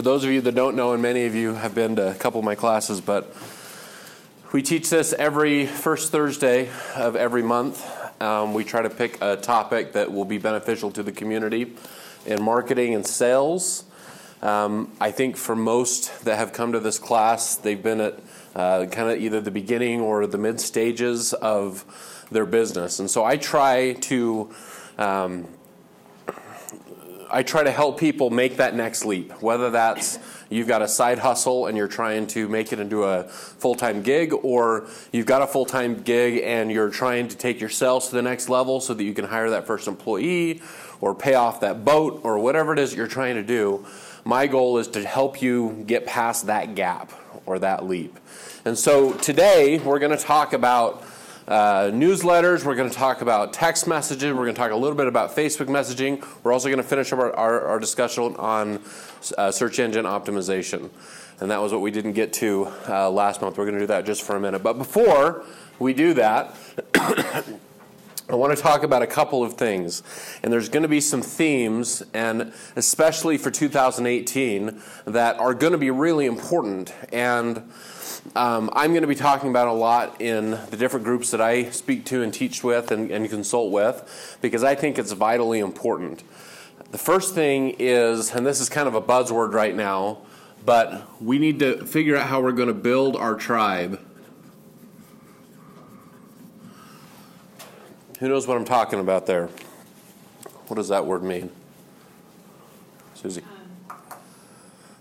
For those of you that don't know, and many of you have been to a couple of my classes, but we teach this every first Thursday of every month. Um, we try to pick a topic that will be beneficial to the community in marketing and sales. Um, I think for most that have come to this class, they've been at uh, kind of either the beginning or the mid stages of their business. And so I try to. Um, I try to help people make that next leap, whether that's you've got a side hustle and you're trying to make it into a full time gig, or you've got a full time gig and you're trying to take your sales to the next level so that you can hire that first employee or pay off that boat or whatever it is you're trying to do. My goal is to help you get past that gap or that leap. And so today we're going to talk about uh, newsletters. We're going to talk about text messaging. We're going to talk a little bit about Facebook messaging. We're also going to finish up our, our, our discussion on uh, search engine optimization. And that was what we didn't get to uh, last month. We're going to do that just for a minute. But before we do that, I want to talk about a couple of things. And there's going to be some themes, and especially for 2018, that are going to be really important. And um, I'm going to be talking about a lot in the different groups that I speak to and teach with and, and consult with because I think it's vitally important. The first thing is, and this is kind of a buzzword right now, but we need to figure out how we're going to build our tribe. Who knows what I'm talking about there? What does that word mean? Susie. Um,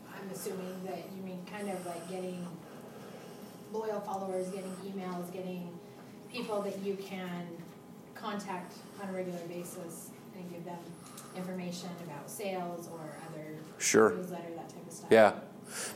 I'm assuming that you mean kind of like getting loyal followers, getting emails, getting people that you can contact on a regular basis and give them information about sales or other Sure. newsletter, that type of stuff. Yeah.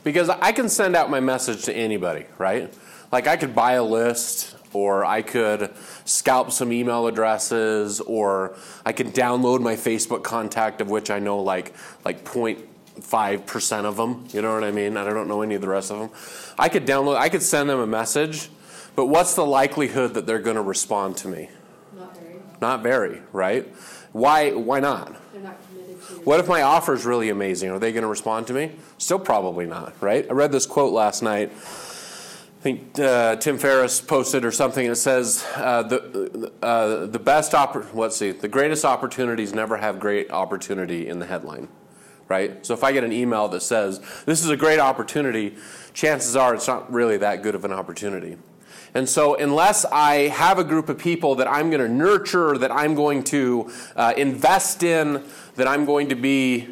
Because I can send out my message to anybody, right? Like I could buy a list or I could scalp some email addresses or I could download my Facebook contact of which I know like like 0.5% of them, you know what I mean? I don't know any of the rest of them. I could download I could send them a message, but what's the likelihood that they're going to respond to me? Not very. Not very, right? Why why not? They're not committed to. What if my offer is really amazing? Are they going to respond to me? Still probably not, right? I read this quote last night. I think uh, Tim Ferriss posted or something. It says uh, the uh, the best oppor- let's see the greatest opportunities never have great opportunity in the headline, right? So if I get an email that says this is a great opportunity, chances are it's not really that good of an opportunity. And so, unless I have a group of people that I'm going to nurture, that I'm going to uh, invest in, that I'm going to be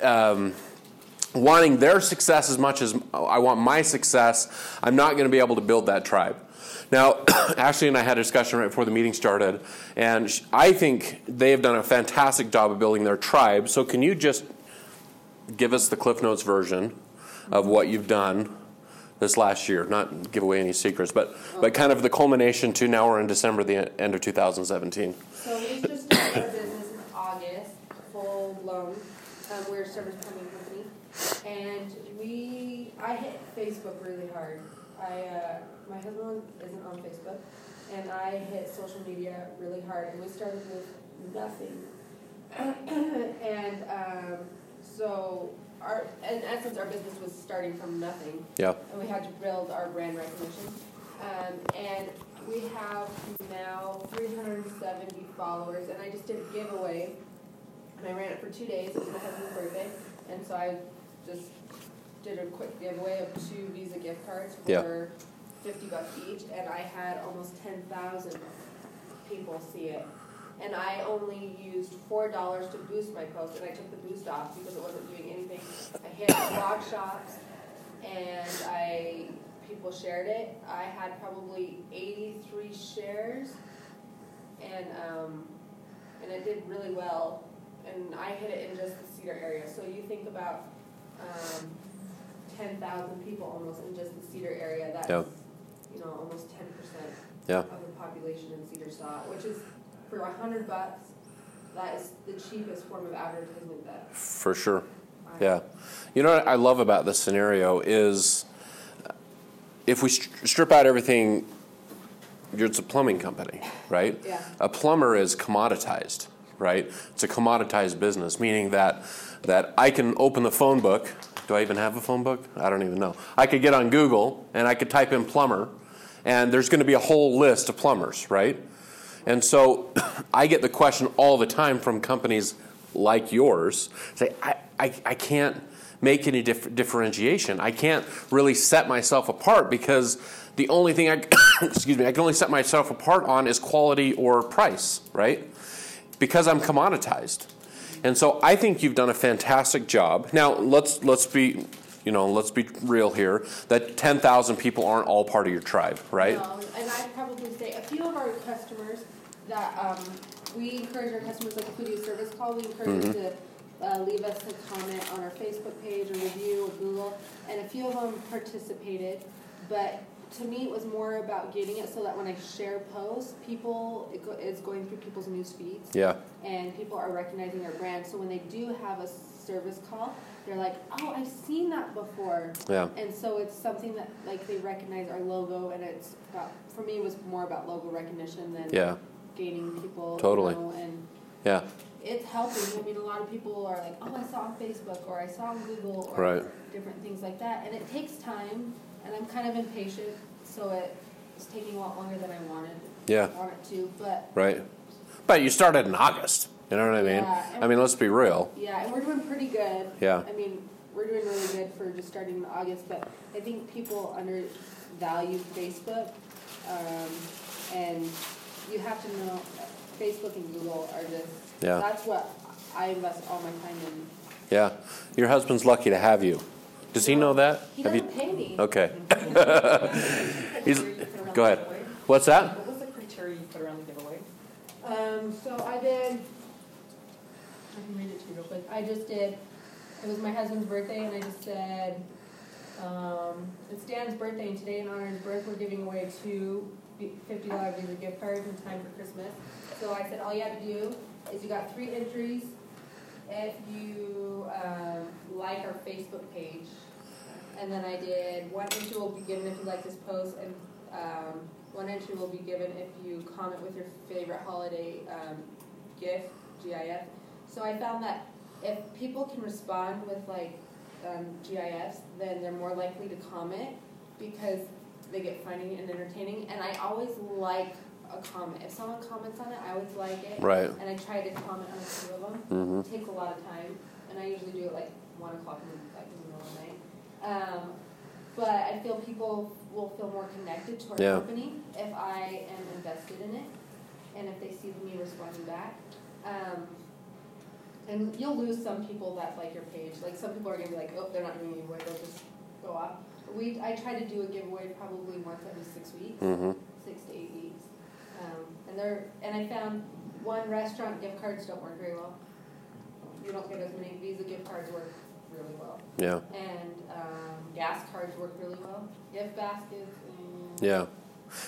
um, wanting their success as much as I want my success, I'm not going to be able to build that tribe. Now, Ashley and I had a discussion right before the meeting started, and I think they have done a fantastic job of building their tribe. So, can you just give us the Cliff Notes version of what you've done this last year? Not give away any secrets, but, but kind of the culmination to now we're in December, the end of 2017. So we just started our business in August, full blown. Um, we're a service plumbing company, and we I hit Facebook really hard. I uh, my husband isn't on Facebook, and I hit social media really hard. And we started with nothing, and um, so our in essence our business was starting from nothing. Yeah. and we had to build our brand recognition. Um, and we have now 370 followers, and I just did a giveaway, and I ran it for two days. It was my husband's birthday, and so I just did a quick giveaway of two Visa gift cards Yeah. for 50 bucks each, and I had almost 10,000 people see it. And I only used four dollars to boost my post, and I took the boost off because it wasn't doing anything. I hit blog shops, and I people shared it. I had probably 83 shares, and um, and it did really well. And I hit it in just the Cedar area. So you think about um, 10,000 people almost in just the Cedar area. That's Yeah. you know almost 10 percent Yeah. of the population in Cedar saw it, which is for a hundred bucks. That is the cheapest form of advertisement that For sure. I Yeah. You know what I love about this scenario is if we stri- strip out everything, it's a plumbing company, right? Yeah. A plumber is commoditized, right? It's a commoditized business, meaning that that I can open the phone book do I even have a phone book? I don't even know. I could get on Google and I could type in plumber, and there's going to be a whole list of plumbers, right? And so I get the question all the time from companies like yours say, I, I, I can't make any dif- differentiation. I can't really set myself apart because the only thing I, excuse me, I can only set myself apart on is quality or price, right? Because I'm commoditized. And so I think you've done a fantastic job. Now let's let's be you know let's be real here. That ten thousand people aren't all part of your tribe, right? No, and I'd probably say a few of our customers that um, we encourage our customers, like if we do a service call, we encourage them to uh, leave us a comment on our Facebook page or review or Google, and a few of them participated. But to me, it was more about getting it so that when I share posts, people it go, it's going through people's news feeds, Yeah, and people are recognizing our brand. So when they do have a service call, they're like, "Oh, I've seen that before." yeah, And so it's something that like they recognize our logo, and it's for me it was more about logo recognition than yeah, gaining people. you Totally. know, and yeah, it's helping. I mean, a lot of people are like, "Oh, I saw on Facebook," or "I saw on Google," or Right. different things like that. And it takes time, and I'm kind of impatient, so it's taking a lot longer than I wanted. yeah, Want it to, but right. But you started in August. You know what I mean? Yeah, I mean, let's be real. Yeah, and we're doing pretty good. Yeah. I mean, we're doing really good for just starting in August, but I think people undervalue Facebook. Um, and you have to know, Facebook and Google are just, Yeah. that's what I invest all my time in. Yeah, your husband's lucky to have you. Does he know that? He Have doesn't you? pay me. Okay. He's. Criteria you put around Go ahead. giveaway? What's that? What was the criteria you put around the giveaway? Um, so I did, I can read it to you real quick. I just did, it was my husband's birthday and I just said, um, it's Dan's birthday and today in honor of his birth, we're giving away two fifty dollar Visa gift cards in time for Christmas. So I said, all you have to do is you got three entries. If you, um, like our Facebook page, and then I did, one entry will be given if you like this post, and, um, one entry will be given if you comment with your favorite holiday um, GIF, GIF. So I found that if people can respond with like um, GIFs, then they're more likely to comment because they get funny and entertaining. And I always like a comment. If someone comments on it, I always like it. Right. And I try to comment on a few of them. Mm-hmm. It takes a lot of time, and I usually do it like one o'clock in the, like in the middle of the night. Um, but I feel people will feel more connected to our Yeah. company if I am invested in it, and if they see me responding back. Um, and you'll lose some people that like your page. Like some people are gonna be like, oh, they're not doing anymore. They'll just go off. We I try to do a giveaway probably once every six weeks Mm-hmm. six to eight weeks. Um, and they're, and I found one restaurant gift cards don't work very well. You don't get as many Visa gift cards work really well. Yeah. And, um, gas cards work really well. Gift baskets and. Yeah.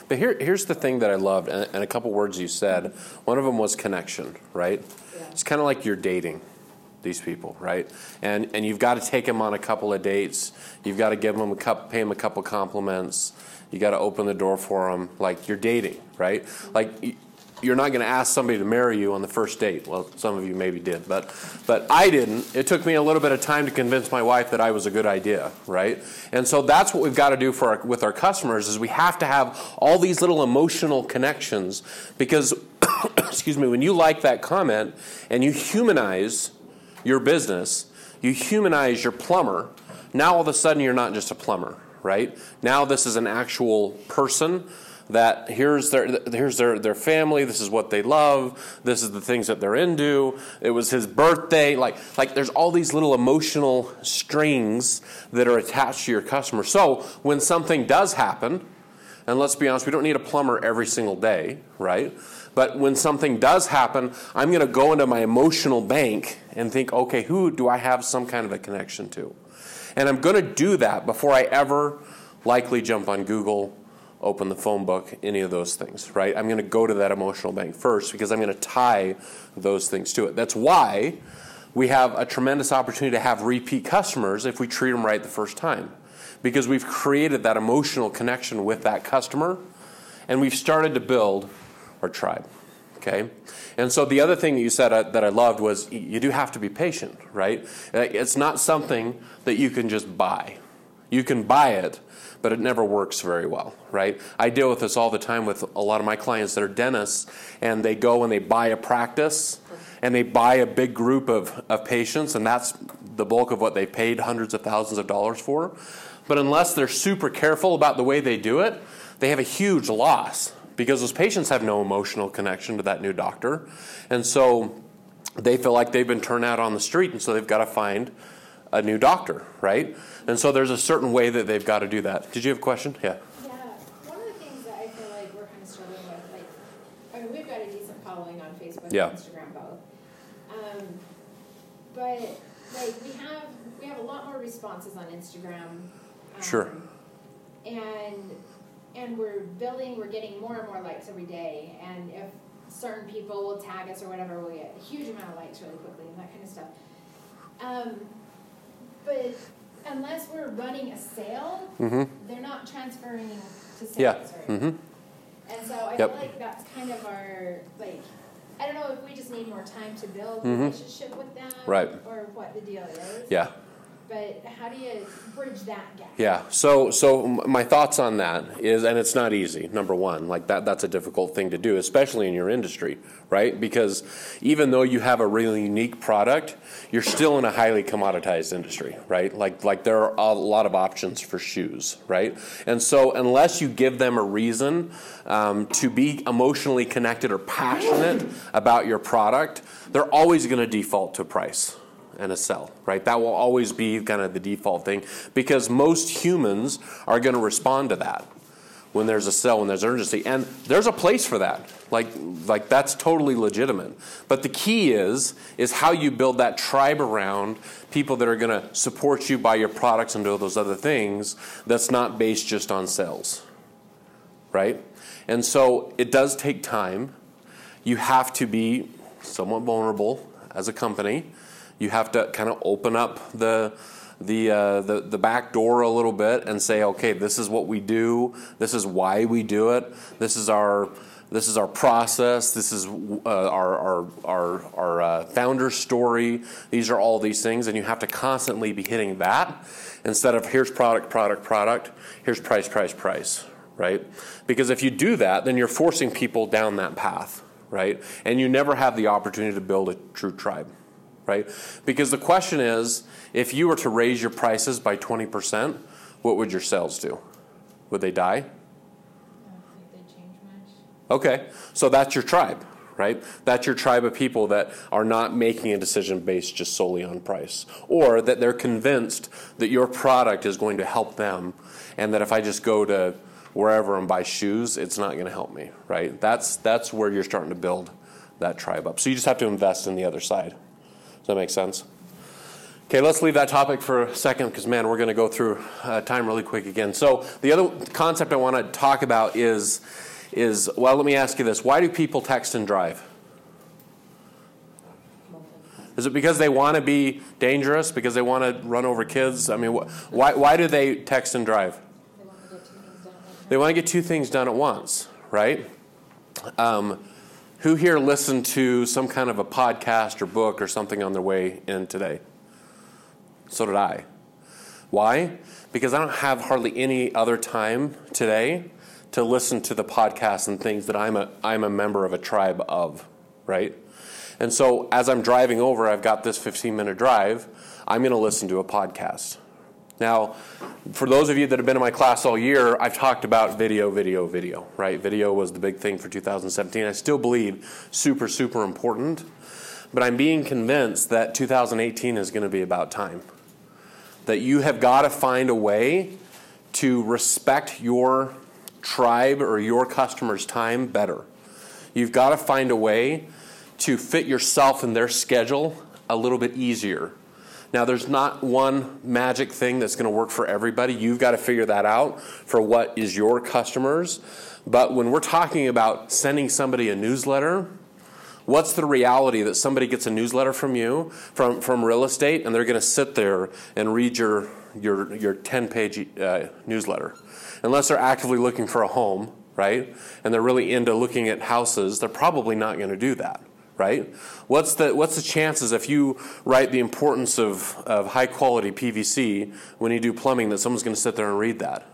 But here, here's the thing that I loved, and, and a couple words you said. One of them was connection, right? Yeah. It's kind of like you're dating these people, right? And and you've got to take them on a couple of dates. You've got to give them a cup, pay them a couple compliments. You got to open the door for them, like you're dating, right? Like you're not going to ask somebody to marry you on the first date. Well, some of you maybe did, but but I didn't. It took me a little bit of time to convince my wife that I was a good idea, right? And so that's what we've got to do for our, with our customers is we have to have all these little emotional connections because excuse me, when you like that comment and you humanize your business, you humanize your plumber, now all of a sudden you're not just a plumber, right? Now this is an actual person that here's their here's their their family, this is what they love, this is the things that they're into. It was his birthday, like like there's all these little emotional strings that are attached to your customer. So when something does happen, and let's be honest, we don't need a plumber every single day, right? But when something does happen, I'm going to go into my emotional bank and think, okay, who do I have some kind of a connection to? And I'm going to do that before I ever likely jump on Google, open the phone book, any of those things, right? I'm going to go to that emotional bank first because I'm going to tie those things to it. That's why we have a tremendous opportunity to have repeat customers if we treat them right the first time because we've created that emotional connection with that customer and we've started to build tribe. Okay, and so the other thing that you said uh, that I loved was you do have to be patient, right? Uh, It's not something that you can just buy. You can buy it, but it never works very well, right? I deal with this all the time with a lot of my clients that are dentists, and they go and they buy a practice, and they buy a big group of, of patients, and that's the bulk of what they paid hundreds of thousands of dollars for. But unless they're super careful about the way they do it, they have a huge loss because those patients have no emotional connection to that new doctor. And so they feel like they've been turned out on the street, and so they've got to find a new doctor, right? And so there's a certain way that they've got to do that. Did you have a question? Yeah. Yeah, one of the things that I feel like we're kind of struggling with, like, I mean, we've got a decent following on Facebook Yeah. and Instagram both. Um, but like we have we have a lot more responses on Instagram. Um, Sure. And and we're building, we're getting more and more likes every day. And if certain people will tag us or whatever, we'll get a huge amount of likes really quickly and that kind of stuff. Um, but unless we're running a sale, Mm-hmm. they're not transferring to sales, Yeah. right? Mm-hmm. And so I Yep. feel like that's kind of our like I don't know if we just need more time to build a Mhm. relationship with them Right. or what the deal is. Yeah. But how do you bridge that gap? Yeah. So, so my thoughts on that is, and it's not easy. Number one, like that, that's a difficult thing to do, especially in your industry, right? Because even though you have a really unique product, you're still in a highly commoditized industry, right? Like, like there are a lot of options for shoes, right? And so, unless you give them a reason um, to be emotionally connected or passionate about your product, they're always going to default to price and a sell, right? That will always be kind of the default thing because most humans are going to respond to that when there's a sell, when there's urgency, and there's a place for that. Like, like that's totally legitimate. But the key is is how you build that tribe around people that are going to support you by your products and do those other things. That's not based just on sales, right? And so it does take time. You have to be somewhat vulnerable as a company. You have to kind of open up the the, uh, the the back door a little bit and say, okay, this is what we do. This is why we do it. This is our this is our process. This is uh, our our our, our uh, founder story. These are all these things, and you have to constantly be hitting that instead of here's product, product, product. Here's price, price, price. Right? Because if you do that, then you're forcing people down that path. Right? And you never have the opportunity to build a true tribe right? Because the question is if you were to raise your prices by 20%, what would your sales do? Would they die? Okay, so that's your tribe, right? That's your tribe of people that are not making a decision based just solely on price, or that they're convinced that your product is going to help them, and that if I just go to wherever and buy shoes, it's not going to help me, right? That's that's where you're starting to build that tribe up. So you just have to invest in the other side. Does that make sense? Okay, let's leave that topic for a second because, man, we're going to go through uh, time really quick again. So, the other concept I want to talk about is, is well, let me ask you this: Why do people text and drive? Is it because they want to be dangerous? Because they want to run over kids? I mean, wh- why, why do they text and drive? They want to get two things done at once, right? Um, who here listened to some kind of a podcast or book or something on their way in today? So did I. Why? Because I don't have hardly any other time today to listen to the podcasts and things that I'm a, I'm a member of a tribe of, right? And so as I'm driving over, I've got this 15 minute drive, I'm going to listen to a podcast. Now, for those of you that have been in my class all year, I've talked about video, video, video, right? Video was the big thing for 2017. I still believe super, super important, but I'm being convinced that 2018 is going to be about time. That you have got to find a way to respect your tribe or your customer's time better. You've got to find a way to fit yourself in their schedule a little bit easier. Now, there's not one magic thing that's going to work for everybody. You've got to figure that out for what is your customers. But when we're talking about sending somebody a newsletter, what's the reality that somebody gets a newsletter from you from, from real estate and they're going to sit there and read your, your, your 10 page uh, newsletter? Unless they're actively looking for a home, right? And they're really into looking at houses, they're probably not going to do that, right? What's the, what's the chances if you write the importance of, of high quality PVC when you do plumbing that someone's going to sit there and read that?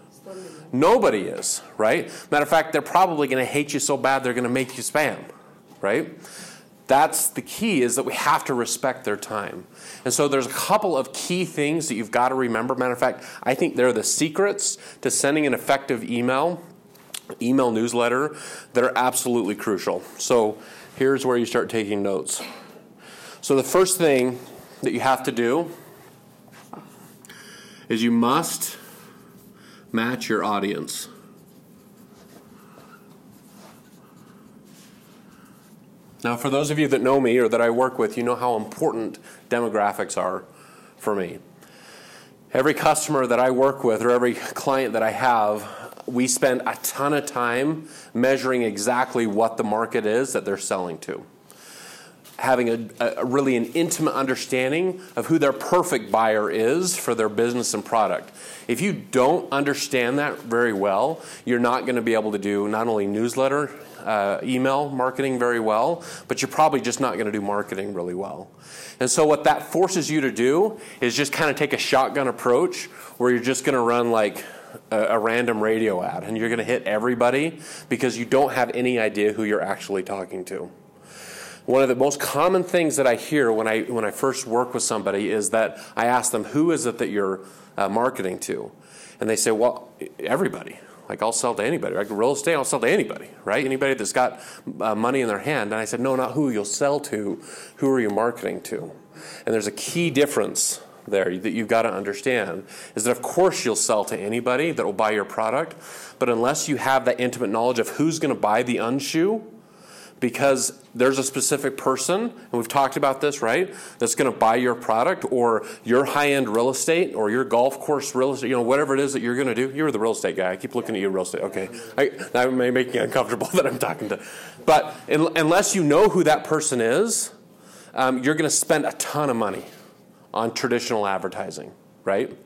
Nobody is, right? Matter of fact, they're probably going to hate you so bad they're going to make you spam, right? That's the key is that we have to respect their time. And so there's a couple of key things that you've got to remember. Matter of fact, I think they're the secrets to sending an effective email, email newsletter that are absolutely crucial. So here's where you start taking notes. So the first thing that you have to do is you must match your audience. Now, for those of you that know me or that I work with, you know how important demographics are for me. Every customer that I work with or every client that I have, we spend a ton of time measuring exactly what the market is that they're selling to. Having a, a really an intimate understanding of who their perfect buyer is for their business and product. If you don't understand that very well, you're not going to be able to do not only newsletter uh, email marketing very well, but you're probably just not going to do marketing really well. And so, what that forces you to do is just kind of take a shotgun approach where you're just going to run like a, a random radio ad and you're going to hit everybody because you don't have any idea who you're actually talking to. One of the most common things that I hear when I, when I first work with somebody is that I ask them, Who is it that you're uh, marketing to? And they say, Well, everybody. Like, I'll sell to anybody. Like, real estate, I'll sell to anybody, right? Anybody that's got uh, money in their hand. And I said, no, not who you'll sell to. Who are you marketing to? And there's a key difference there that you've got to understand is that, of course, you'll sell to anybody that will buy your product. But unless you have that intimate knowledge of who's going to buy the unshoe, because there's a specific person, and we've talked about this, right? That's going to buy your product or your high end real estate or your golf course real estate, you know, whatever it is that you're going to do. You're the real estate guy. I keep looking at you, real estate. Okay. I, may make you uncomfortable that I'm talking to. But in, unless you know who that person is, um, you're going to spend a ton of money on traditional advertising, right?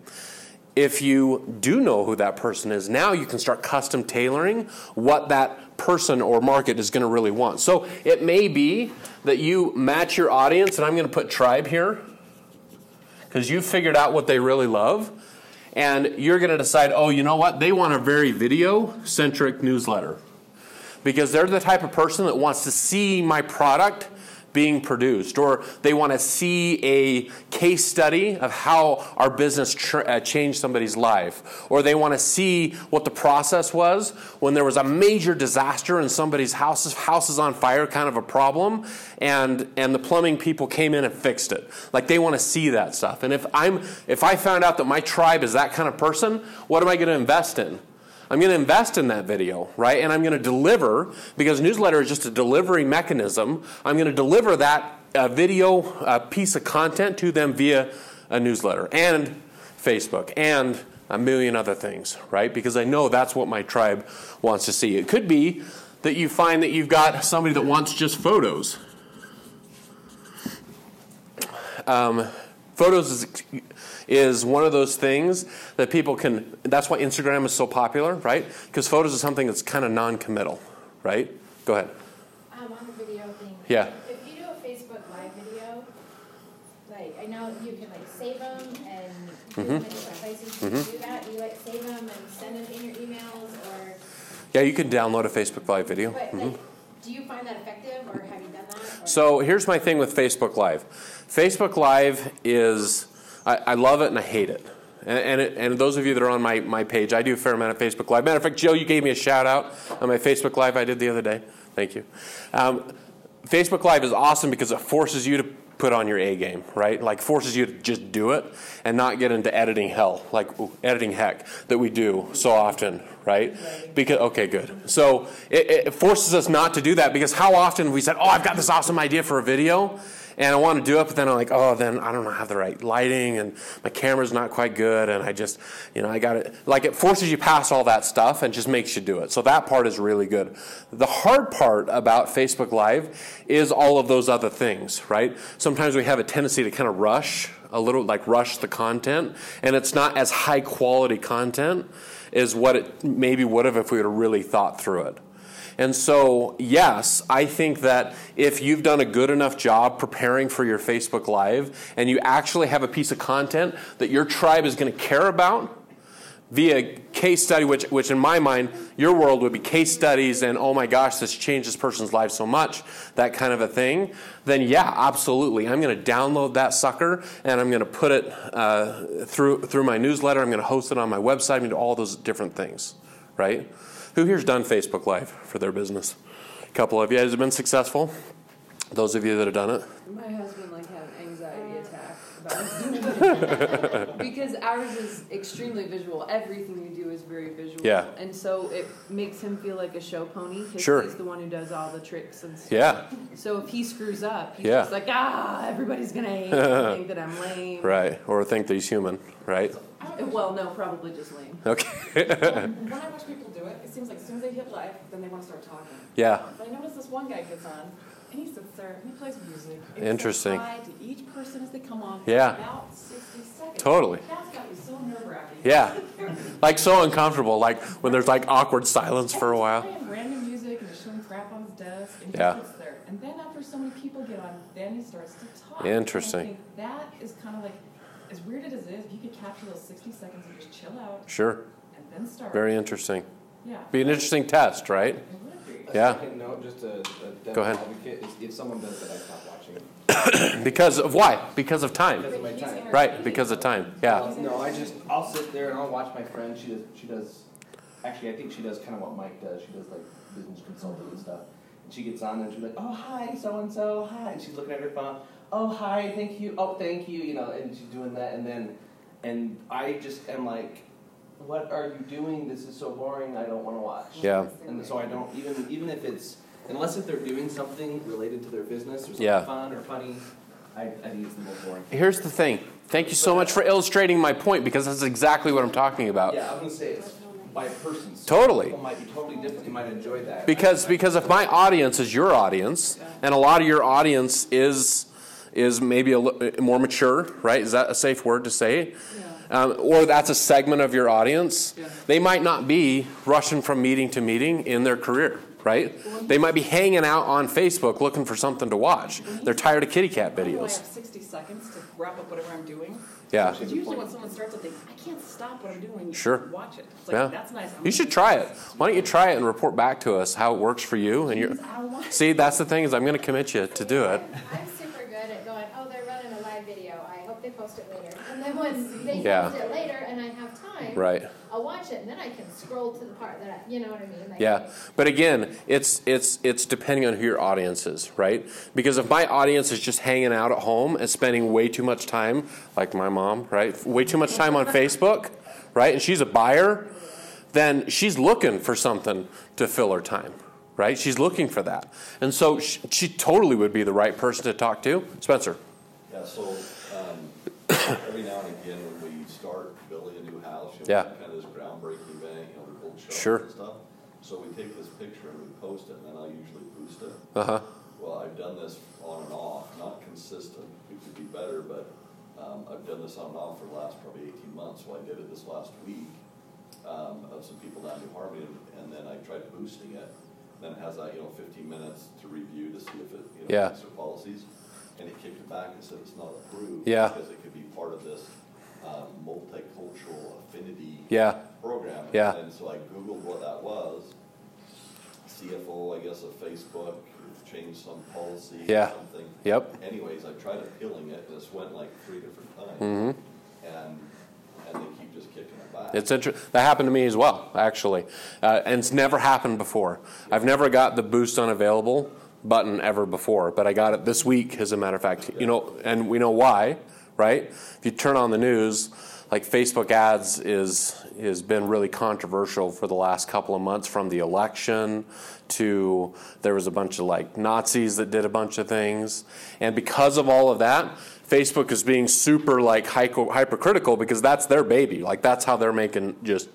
If you do know who that person is, now you can start custom tailoring what that person or market is going to really want. So it may be that you match your audience, and I'm going to put tribe here because you figured out what they really love. And you're going to decide, oh, you know what? They want a very video centric newsletter because they're the type of person that wants to see my product being produced, or they want to see a case study of how our business uh, changed somebody's life, or they want to see what the process was when there was a major disaster and somebody's house, house is on fire, kind of a problem, and, and the plumbing people came in and fixed it. Like they want to see that stuff. And if, I'm, if I found out that my tribe is that kind of person, what am I going to invest in? I'm going to invest in that video, right? And I'm going to deliver, because newsletter is just a delivery mechanism, I'm going to deliver that uh, video uh, piece of content to them via a newsletter and Facebook and a million other things, right? Because I know that's what my tribe wants to see. It could be that you find that you've got somebody that wants just photos. Um, photos is is one of those things that people can, that's why Instagram is so popular, right? Because photos is something that's kind of non committal, right? Go ahead. Um, on the video thing. Yeah. If you do a Facebook Live video, like, I know you can like save them and in different places. You Mhm. do that, you like save them and send them in your emails or, Yeah, you can download a Facebook Live video. but Mhm. like, do you find that effective or have you done that? or- So here's my thing with Facebook Live. Facebook Live is, I, I love it and I hate it. And, and, it, and those of you that are on my, my page, I do a fair amount of Facebook Live. Matter of fact, Joe, you gave me a shout out on my Facebook Live I did the other day. Thank you. Um, Facebook Live is awesome because it forces you to put on your A game, right? Like forces you to just do it and not get into editing hell, like ooh, editing heck that we do so often, right? Because okay, good. So it, it forces us not to do that because how often we said, "Oh, I've got this awesome idea for a video." And I want to do it, but then I'm like, oh, then I don't have the right lighting, and my camera's not quite good, and I just, you know, I got it. Like it forces you past all that stuff and just makes you do it. So that part is really good. The hard part about Facebook Live is all of those other things, right? Sometimes we have a tendency to kind of rush a little like rush the content, and it's not as high quality content as what it maybe would have if we have really thought through it. And so, yes, I think that if you've done a good enough job preparing for your Facebook Live and you actually have a piece of content that your tribe is going to care about via case study, which, which in my mind, your world would be case studies and, oh my gosh, this changed this person's life so much, that kind of a thing, then yeah, absolutely. I'm going to download that sucker and I'm going to put it uh, through, through my newsletter. I'm going to host it on my website. I'm going to do all those different things, right? Who here's done Facebook Live for their business? A couple of you. Has it been successful? Those of you that have done it? My husband like had an anxiety attack about it because ours is extremely visual. Everything we do is very visual. Yeah. And so it makes him feel like a show pony because Sure. he's the one who does all the tricks and stuff. Yeah, So if he screws up, he's Yeah. just like, ah, everybody's gonna hate me think that I'm lame. right. Or think that he's human, right? Well, no, probably just lame. Okay. When I watch people do it, it seems like as soon as they hit live, then they want to start talking. Yeah. But I notice this one guy gets on, and he sits there and he plays music. And Interesting. Hi to each person as they come on. Yeah. About 60 seconds. Totally. That's got me so nerve wracking. Yeah. Like so uncomfortable, like when there's like awkward silence for a while. Playing random music and just showing crap on his desk, and Yeah. there. And then after so many people get on, then he starts to talk. Interesting. And I think that is kind of like, as weird as it is, if you could capture those 60 seconds and just chill out Sure. and then start. Very interesting. Yeah. Be an interesting test, right? It would be. Yeah. second note, just a, a uh, Go ahead. is if someone does that, I stop watching. Because of why? Because of time. Because of my time. Right, because of time. Yeah. Well, No, I just, I'll sit there and I'll watch my friend, she does, she does, actually, I think she does kind of what Mike does, she does like business consulting and stuff. And she gets on and she's like, oh, hi, so-and-so, hi, and she's looking at her phone, oh, hi, thank you, oh, thank you, you know, and she's doing that, and then, and I just am like, what are you doing? This is so boring, I don't wanna watch. Yeah. And so I don't even even if it's unless if they're doing something related to their business or something Yeah. fun or funny, I, I think it's the most boring. Here's the thing. Thank you so much for illustrating my point because that's exactly what I'm talking about. Yeah, I'm gonna say it's by persons. Totally. People might be totally different. They might enjoy that. Because because if my audience is your audience, and a lot of your audience is is maybe a li- more mature, right? Is that a safe word to say? Um, or that's a segment of your audience. They might not be rushing from meeting to meeting in their career, right? They might be hanging out on Facebook looking for something to watch. They're tired of kitty cat videos. I have videos. 60 seconds to wrap up whatever I'm doing. Yeah. Because usually when someone starts something, I can't stop what I'm doing. Sure. Watch it. Like, Yeah. that's nice. I'm You should try it. Why don't you try it and report back to us how it works for you? And you see, that's the thing is I'm going to commit you to do it. I'm super good at going, oh, they're running a live video. I hope they post it later. And then once they Yeah. post it later and I have time, Right. I'll watch it and then I can scroll to the part that I, you know what I mean? Like, Yeah, but again, it's it's it's depending on who your audience is, right? Because if my audience is just hanging out at home and spending way too much time, like my mom, right? Way too much time on Facebook, right? And she's a buyer, then she's looking for something to fill her time, right? She's looking for that, and so she, she totally would be the right person to talk to, Spencer. Yeah, so, um, every now and again, when we start building a new house, you know, Yeah. kind of this groundbreaking event, you know, we Sure. and stuff. So we take this picture and we post it, and then I'll usually boost it. Uh huh. Well, I've done this on and off, not consistent, it could be better, but, um, I've done this on and off for the last probably eighteen months, so I did it this last week. Um, of some people down in Harmony, and then I tried boosting it, then it has that, you know, fifteen minutes to review to see if it, you know, Yeah. fits their policies. And he kicked it back and said it's not approved. Yeah. Because it could be part of this, um, multicultural affinity Yeah. program. Yeah. And so I Googled what that was. CFO, I guess, of Facebook, changed some policy or Yeah. something. Yep. Anyways, I tried appealing it, and this went like three different times. Mm-hmm. And, and they keep just kicking it back. It's interesting. that happened to me as well, actually, uh, and it's never happened before. I've never got the boost unavailable button ever before, but I got it this week, as a matter of fact. You know, and we know why, right? If you turn on the news, like Facebook ads is has been really controversial for the last couple of months, from the election to there was a bunch of like Nazis that did a bunch of things, and because of all of that, Facebook is being super like hypercritical because that's their baby. Like that's how they're making just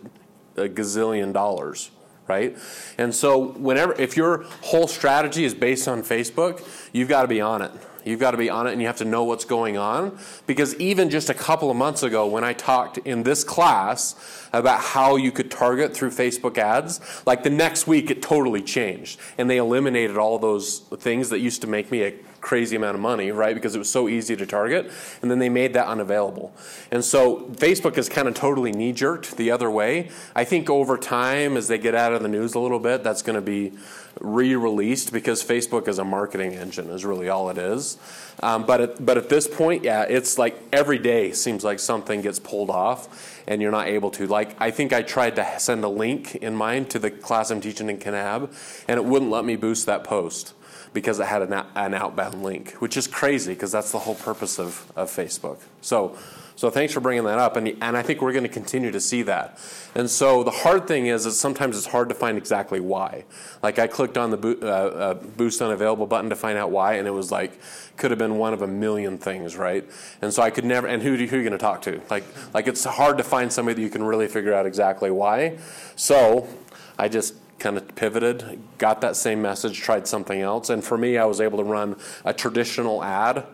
a gazillion dollars, right? And so whenever if your whole strategy is based on Facebook, you've got to be on it. You've got to be on it and you have to know what's going on. Because even just a couple of months ago, when I talked in this class about how you could target through Facebook ads, like the next week it totally changed. And they eliminated all those things that used to make me a crazy amount of money, right? Because it was so easy to target. And then they made that unavailable. And so Facebook is kind of totally knee jerked the other way. I think over time, as they get out of the news a little bit, that's going to be re-released because Facebook is a marketing engine is really all it is. Um, but at, but at this point, yeah, it's like every day seems like something gets pulled off, and you're not able to. Like I think I tried to send a link in mine to the class I'm teaching in Kanab, and it wouldn't let me boost that post because it had an, an outbound link, which is crazy because that's the whole purpose of, of Facebook. So so thanks for bringing that up, and, and I think we're going to continue to see that. And so the hard thing is, is sometimes it's hard to find exactly why. Like I clicked on the bo- uh, uh, boost unavailable button to find out why, and it was like could have been one of a million things, right? And so I could never. And who, who are you going to talk to? Like like it's hard to find somebody that you can really figure out exactly why. So I just kind of pivoted, got that same message, tried something else, and for me, I was able to run a traditional ad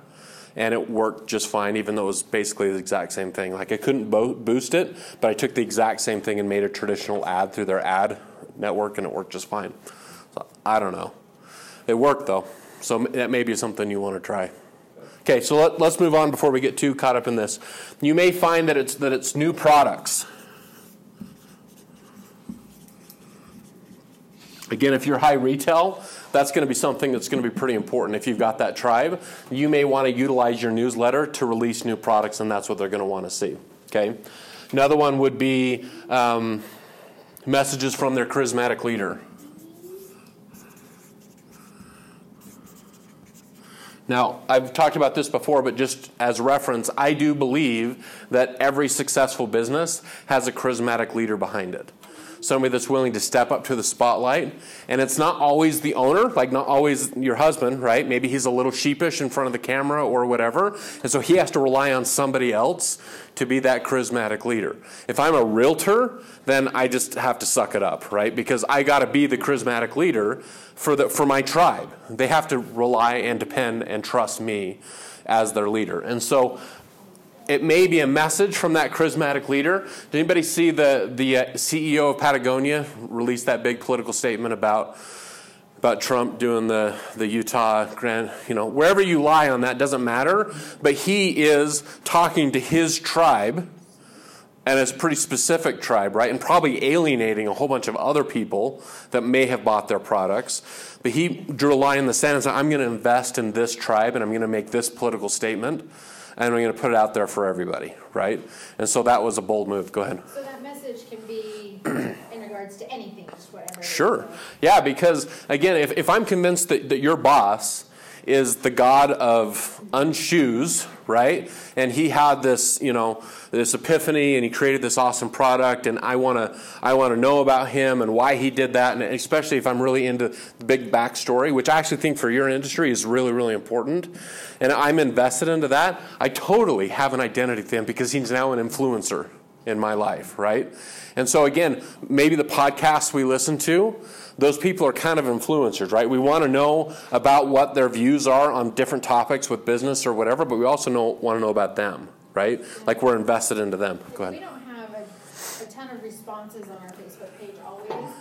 and it worked just fine, even though it was basically the exact same thing. Like I couldn't bo- boost it, but I took the exact same thing and made a traditional ad through their ad network, and it worked just fine. So I don't know. It worked though, so that may be something you want to try. Okay, so let, us move on before we get too caught up in this. You may find that it's that it's new products. Again, if you're high retail, that's going to be something that's going to be pretty important if you've got that tribe. You may want to utilize your newsletter to release new products, and that's what they're going to want to see. Okay. Another one would be um, messages from their charismatic leader. Now, I've talked about this before, but just as reference, I do believe that every successful business has a charismatic leader behind it somebody that's willing to step up to the spotlight. And it's not always the owner, like not always your husband, right? Maybe he's a little sheepish in front of the camera or whatever. And so he has to rely on somebody else to be that charismatic leader. If I'm a realtor, then I just have to suck it up, right? Because I got to be the charismatic leader for the for my tribe. They have to rely and depend and trust me as their leader. And so it may be a message from that charismatic leader. Did anybody see the, the uh, CEO of Patagonia release that big political statement about, about Trump doing the, the Utah Grand, you know, wherever you lie on that doesn't matter, but he is talking to his tribe, and it's a pretty specific tribe, right? And probably alienating a whole bunch of other people that may have bought their products. But he drew a line in the sand and said, I'm going to invest in this tribe and I'm going to make this political statement and we're going to put it out there for everybody, right? And so that was a bold move. Go ahead. So that message can be in regards to anything, just whatever. Sure. Yeah, because again, if, if I'm convinced that, that your boss is the God of unshoes, right? And he had this, you know, this epiphany and he created this awesome product and I want to I want to know about him and why he did that and especially if I'm really into the big backstory, which I actually think for your industry is really really important. And I'm invested into that. I totally have an identity with him because he's now an influencer in my life, right? And so again, maybe the podcasts we listen to those people are kind of influencers, right? We want to know about what their views are on different topics with business or whatever, but we also know, want to know about them, right? Like we're invested into them. Go ahead. We don't have a, a ton of responses on our Facebook page always.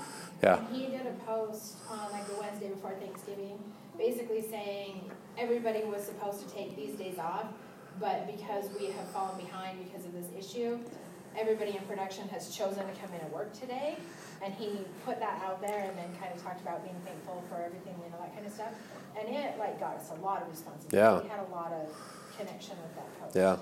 Yeah. And he did a post on like the Wednesday before Thanksgiving, basically saying everybody was supposed to take these days off, but because we have fallen behind because of this issue, everybody in production has chosen to come in and work today. And he put that out there and then kind of talked about being thankful for everything and all that kind of stuff. And it like got us a lot of responses. Yeah. We had a lot of connection with that post. Yeah.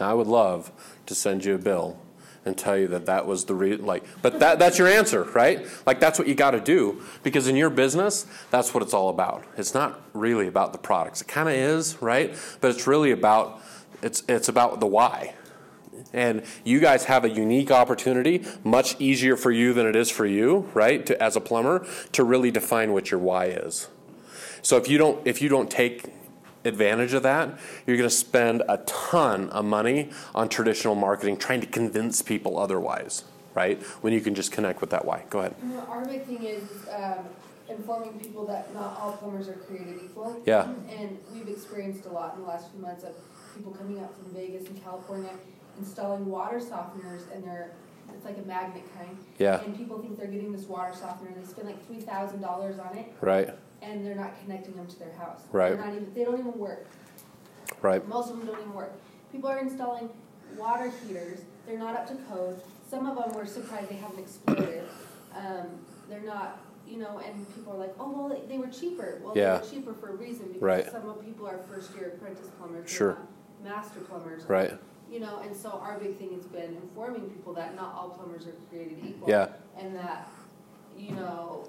Now I would love to send you a bill and tell you that that was the re- like but that that's your answer right like that's what you got to do because in your business that's what it's all about it's not really about the products it kind of is right but it's really about it's it's about the why and you guys have a unique opportunity, much easier for you than it is for you, right? To, as a plumber, to really define what your why is. So if you don't if you don't take advantage of that, you're going to spend a ton of money on traditional marketing trying to convince people otherwise, right? When you can just connect with that why. Go ahead. Our big thing is, um, informing people that not all plumbers are created equal. Yeah. And we've experienced a lot in the last few months of people coming up from Vegas and California, installing water softeners, and they're, it's like a magnet kind. Yeah. And people think they're getting this water softener, and they spend like three thousand dollars on it, Right. And they're not connecting them to their house. Right. They're not even, they don't even work. Right. Most of them don't even work. People are installing water heaters. They're not up to code. Some of them we're surprised they haven't exploded. Um, they're not, you know, and people are like, oh, well, they, they were cheaper. Well, Yeah. they were cheaper for a reason because Right. some of people are first year apprentice plumbers. Sure. not Master plumbers. Right. You know, and so our big thing has been informing people that not all plumbers are created equal. Yeah. And that, you know,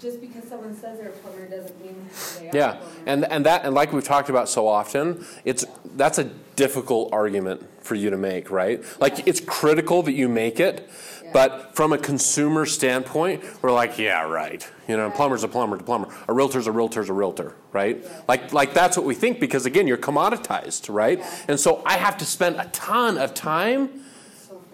just because someone says they're a plumber doesn't mean they are a Yeah, plumber. and and that and like we've talked about so often, it's that's a difficult argument for you to make, right? Like it's critical that you make it, Yeah. but from a consumer standpoint, we're like, yeah, right. You know, a plumber's a plumber, a plumber. A realtor's a realtor's a realtor, right? Yeah. Like like that's what we think because again, you're commoditized, right? And so I have to spend a ton of time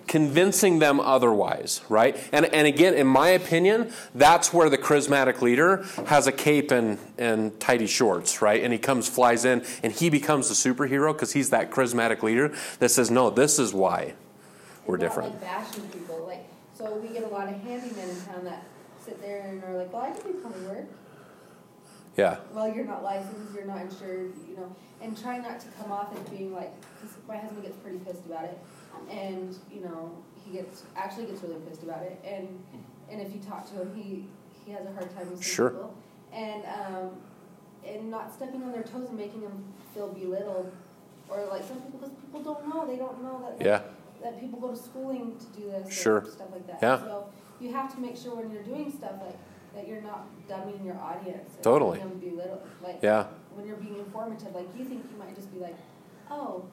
convincing them otherwise, right? And, and again, in my opinion, that's where the charismatic leader has a cape and, and tidy shorts, right? And he comes, flies in, and he becomes the superhero because he's that charismatic leader that says, no, this is why we're different. like bashing people. Like, so we get a lot of handymen in town that sit there and are like, "Well, I can do plumbing work." Yeah, Well, you're not licensed, you're not insured, you know, and try not to come off as being like. 'cause my husband gets pretty pissed about it, and you know, he gets actually gets really pissed about it, and and if you talk to him, he he has a hard time with Sure. people, and um, and not stepping on their toes and making them feel belittled, or like some people because people don't know, they don't know that. yeah, that people go to schooling to do this Sure. stuff like that. Yeah. So you have to make sure when you're doing stuff like that you're not dumbing your audience. and Totally. them belittle- Like yeah, when you're being informative, like you think you might just be like, oh,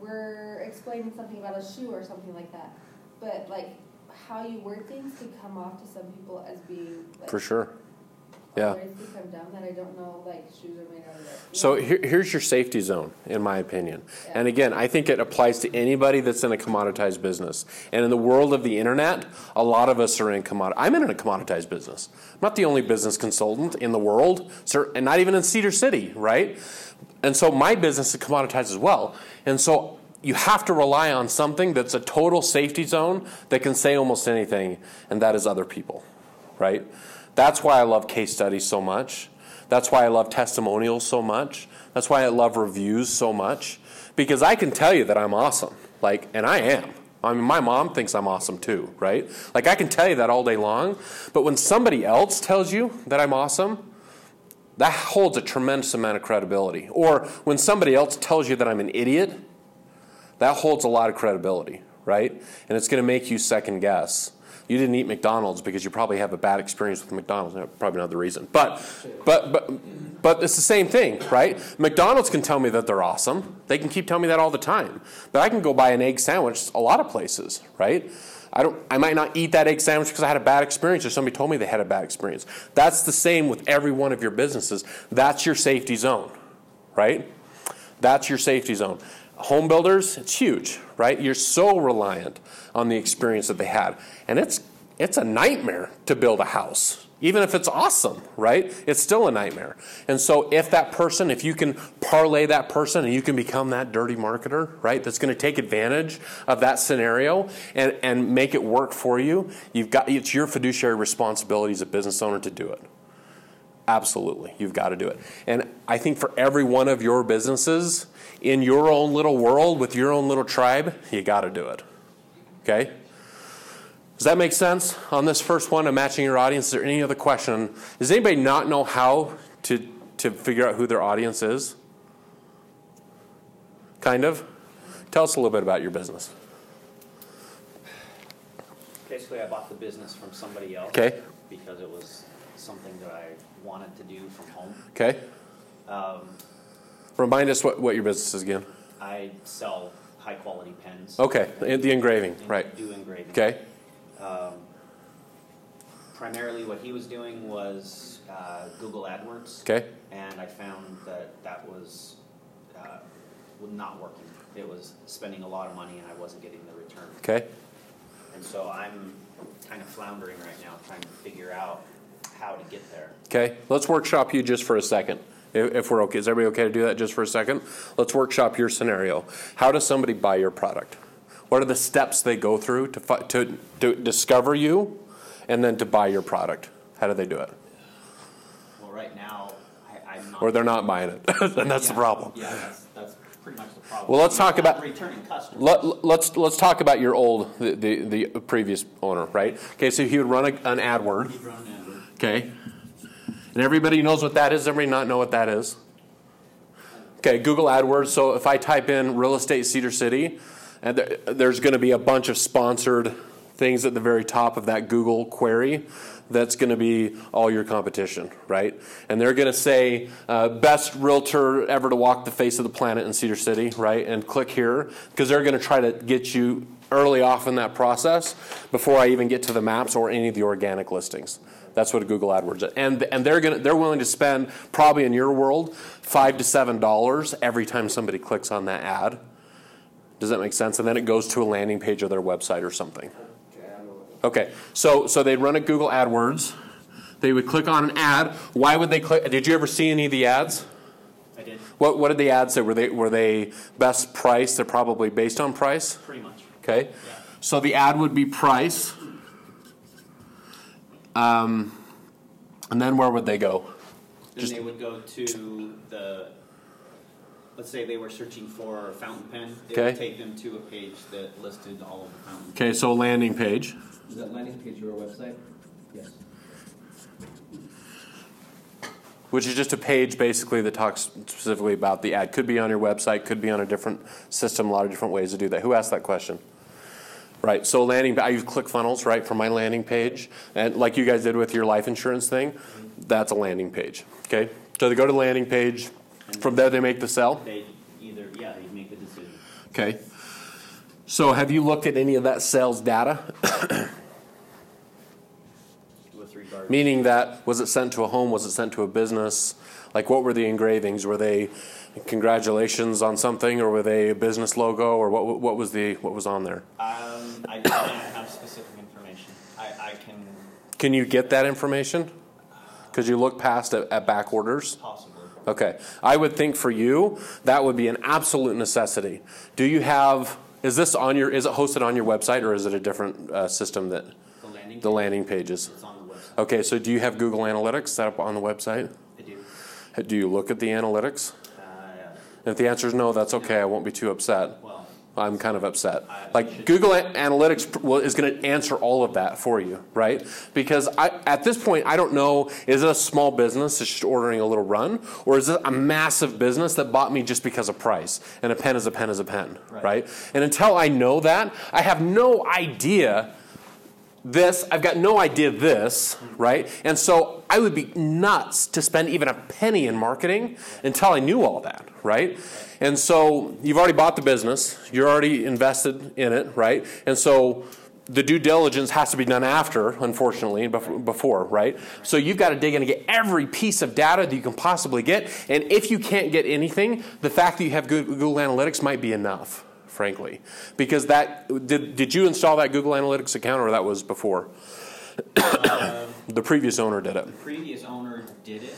we're explaining something about a shoe or something like that. But like how you word things could come off to some people as being like, for sure. Yeah. I I'm dumb that I don't know like shoes are made out of So here, here's your safety zone, in my opinion. Yeah. And again, I think it applies to anybody that's in a commoditized business. And in the world of the internet, a lot of us are in commodity. I'm in a commoditized business. I'm not the only business consultant in the world, cer- and not even in Cedar City, right? And so my business is commoditized as well. And so you have to rely on something that's a total safety zone that can say almost anything, and that is other people, right? That's why I love case studies so much. That's why I love testimonials so much. That's why I love reviews so much. Because I can tell you that I'm awesome. Like, and I am. I mean, my mom thinks I'm awesome too, right? Like, I can tell you that all day long. But when somebody else tells you that I'm awesome, that holds a tremendous amount of credibility. Or when somebody else tells you that I'm an idiot, that holds a lot of credibility, right? And it's going to make you second guess. You didn't eat McDonald's because you probably have a bad experience with McDonald's. Probably not the reason, but but but but it's the same thing, right? McDonald's can tell me that they're awesome. They can keep telling me that all the time. But I can go buy an egg sandwich a lot of places, right? I don't. I might not eat that egg sandwich because I had a bad experience or somebody told me they had a bad experience. That's the same with every one of your businesses. That's your safety zone, right? That's your safety zone. Home builders, it's huge, right? You're so reliant on the experience that they had. And it's it's a nightmare to build a house. Even if it's awesome, right? It's still a nightmare. And so if that person, if you can parlay that person and you can become that dirty marketer, right? That's going to take advantage of that scenario and, and make it work for you, you've got it's your fiduciary responsibility as a business owner to do it. Absolutely. You've got to do it. And I think for every one of your businesses in your own little world with your own little tribe, you got to do it. Okay? Does that make sense on this first one of matching your audience? Is there any other question? Does anybody not know how to, to figure out who their audience is? Kind of? Tell us a little bit about your business. Basically, I bought the business from somebody else. Okay. Because it was something that I wanted to do from home. Okay? Um, Remind us what, what your business is again. I sell high-quality pens. Okay, the the engraving, right. Do engraving. Okay? Um, primarily, what he was doing was uh, Google AdWords. Okay? And I found that that was uh, not working. It was spending a lot of money, and I wasn't getting the return. Okay? And so I'm kind of floundering right now, trying to figure out how to get there. Okay, let's workshop you just for a second, if, if we're okay. Is everybody okay to do that just for a second? Let's workshop your scenario. How does somebody buy your product? What are the steps they go through to, fi- to, to discover you and then to buy your product? How do they do it? Well, right now, I, I'm not. Or they're not buying it, and that's the problem. Yeah, that's, that's pretty much the problem. Well, let's talk about- Returning customers. Let, let's, let's talk about your old, the, the, the previous owner, right? Okay, so he would run a, an running AdWord. Okay? And everybody knows what that is, everybody not know what that is? Okay, Google AdWords, so if I type in real estate Cedar City, and there's gonna be a bunch of sponsored things at the very top of that Google query, that's gonna be all your competition, right? And they're gonna say, uh, best realtor ever to walk the face of the planet in Cedar City, right? And click here, because they're gonna try to get you early off in that process before I even get to the maps or any of the organic listings. That's what Google AdWords is. And and they're gonna they're willing to spend probably in your world five to seven dollars every time somebody clicks on that ad. Does that make sense? And then it goes to a landing page of their website or something. Okay, Okay, so so they'd run a Google AdWords. They would click on an ad. Why would they click? Did you ever see any of the ads? I did, What what did the ads say? Were they were they best price? They're probably based on price. pretty much. Okay, Yeah. so the ad would be price. Um, and then where would they go? Then Just- they would go to the, let's say they were searching for a fountain pen. It Okay. would take them to a page that listed all of the fountain. Okay, so landing page. Is that landing page your website? Yes. which is just a page basically that talks specifically about the ad. Could be on your website, could be on a different system, a lot of different ways to do that. Who asked that question? Right, so landing, I use ClickFunnels, right, for my landing page. And like you guys did with your life insurance thing, that's a landing page, okay? So they go to the landing page, from there they make the sell, They either, yeah, they'd make the decision. okay? So have you looked at any of that sales data? Meaning that, was it sent to a home, was it sent to a business? Like what were the engravings? Were they congratulations on something or were they a business logo or what, what was the, what was on there? Um, I don't have specific information. I, I can Can you get that information? Could you look past at, at back orders? possibly. Okay. I would think for you, that would be an absolute necessity. Do you have, is this on your, is it hosted on your website or is it a different uh, system that, The landing. the landing pages? It's on the website. Okay, so do you have Google Analytics set up on the website? Do. You look at the analytics? Uh, If the answer is no, that's okay. I won't be too upset. well, I'm kind of upset. I- Like Google Analytics will- is going to answer all of that for you, right? Because I, at this point, I don't know is it a small business that's just ordering a little run, or is it a massive business that bought me just because of price? And a pen is a pen is a pen, Right. right? And until I know that, I have no idea this, I've got no idea this, right? And so I would be nuts to spend even a penny in marketing until I knew all that, right? And so you've already bought the business, you're already invested in it, right? And so the due diligence has to be done after, unfortunately, bef- before, right? So you've got to dig in and get every piece of data that you can possibly get. And if you can't get anything, the fact that you have Google Analytics might be enough, frankly. Because that, did, did you install that Google Analytics account or that was before? um, The previous owner did it. the previous owner did it,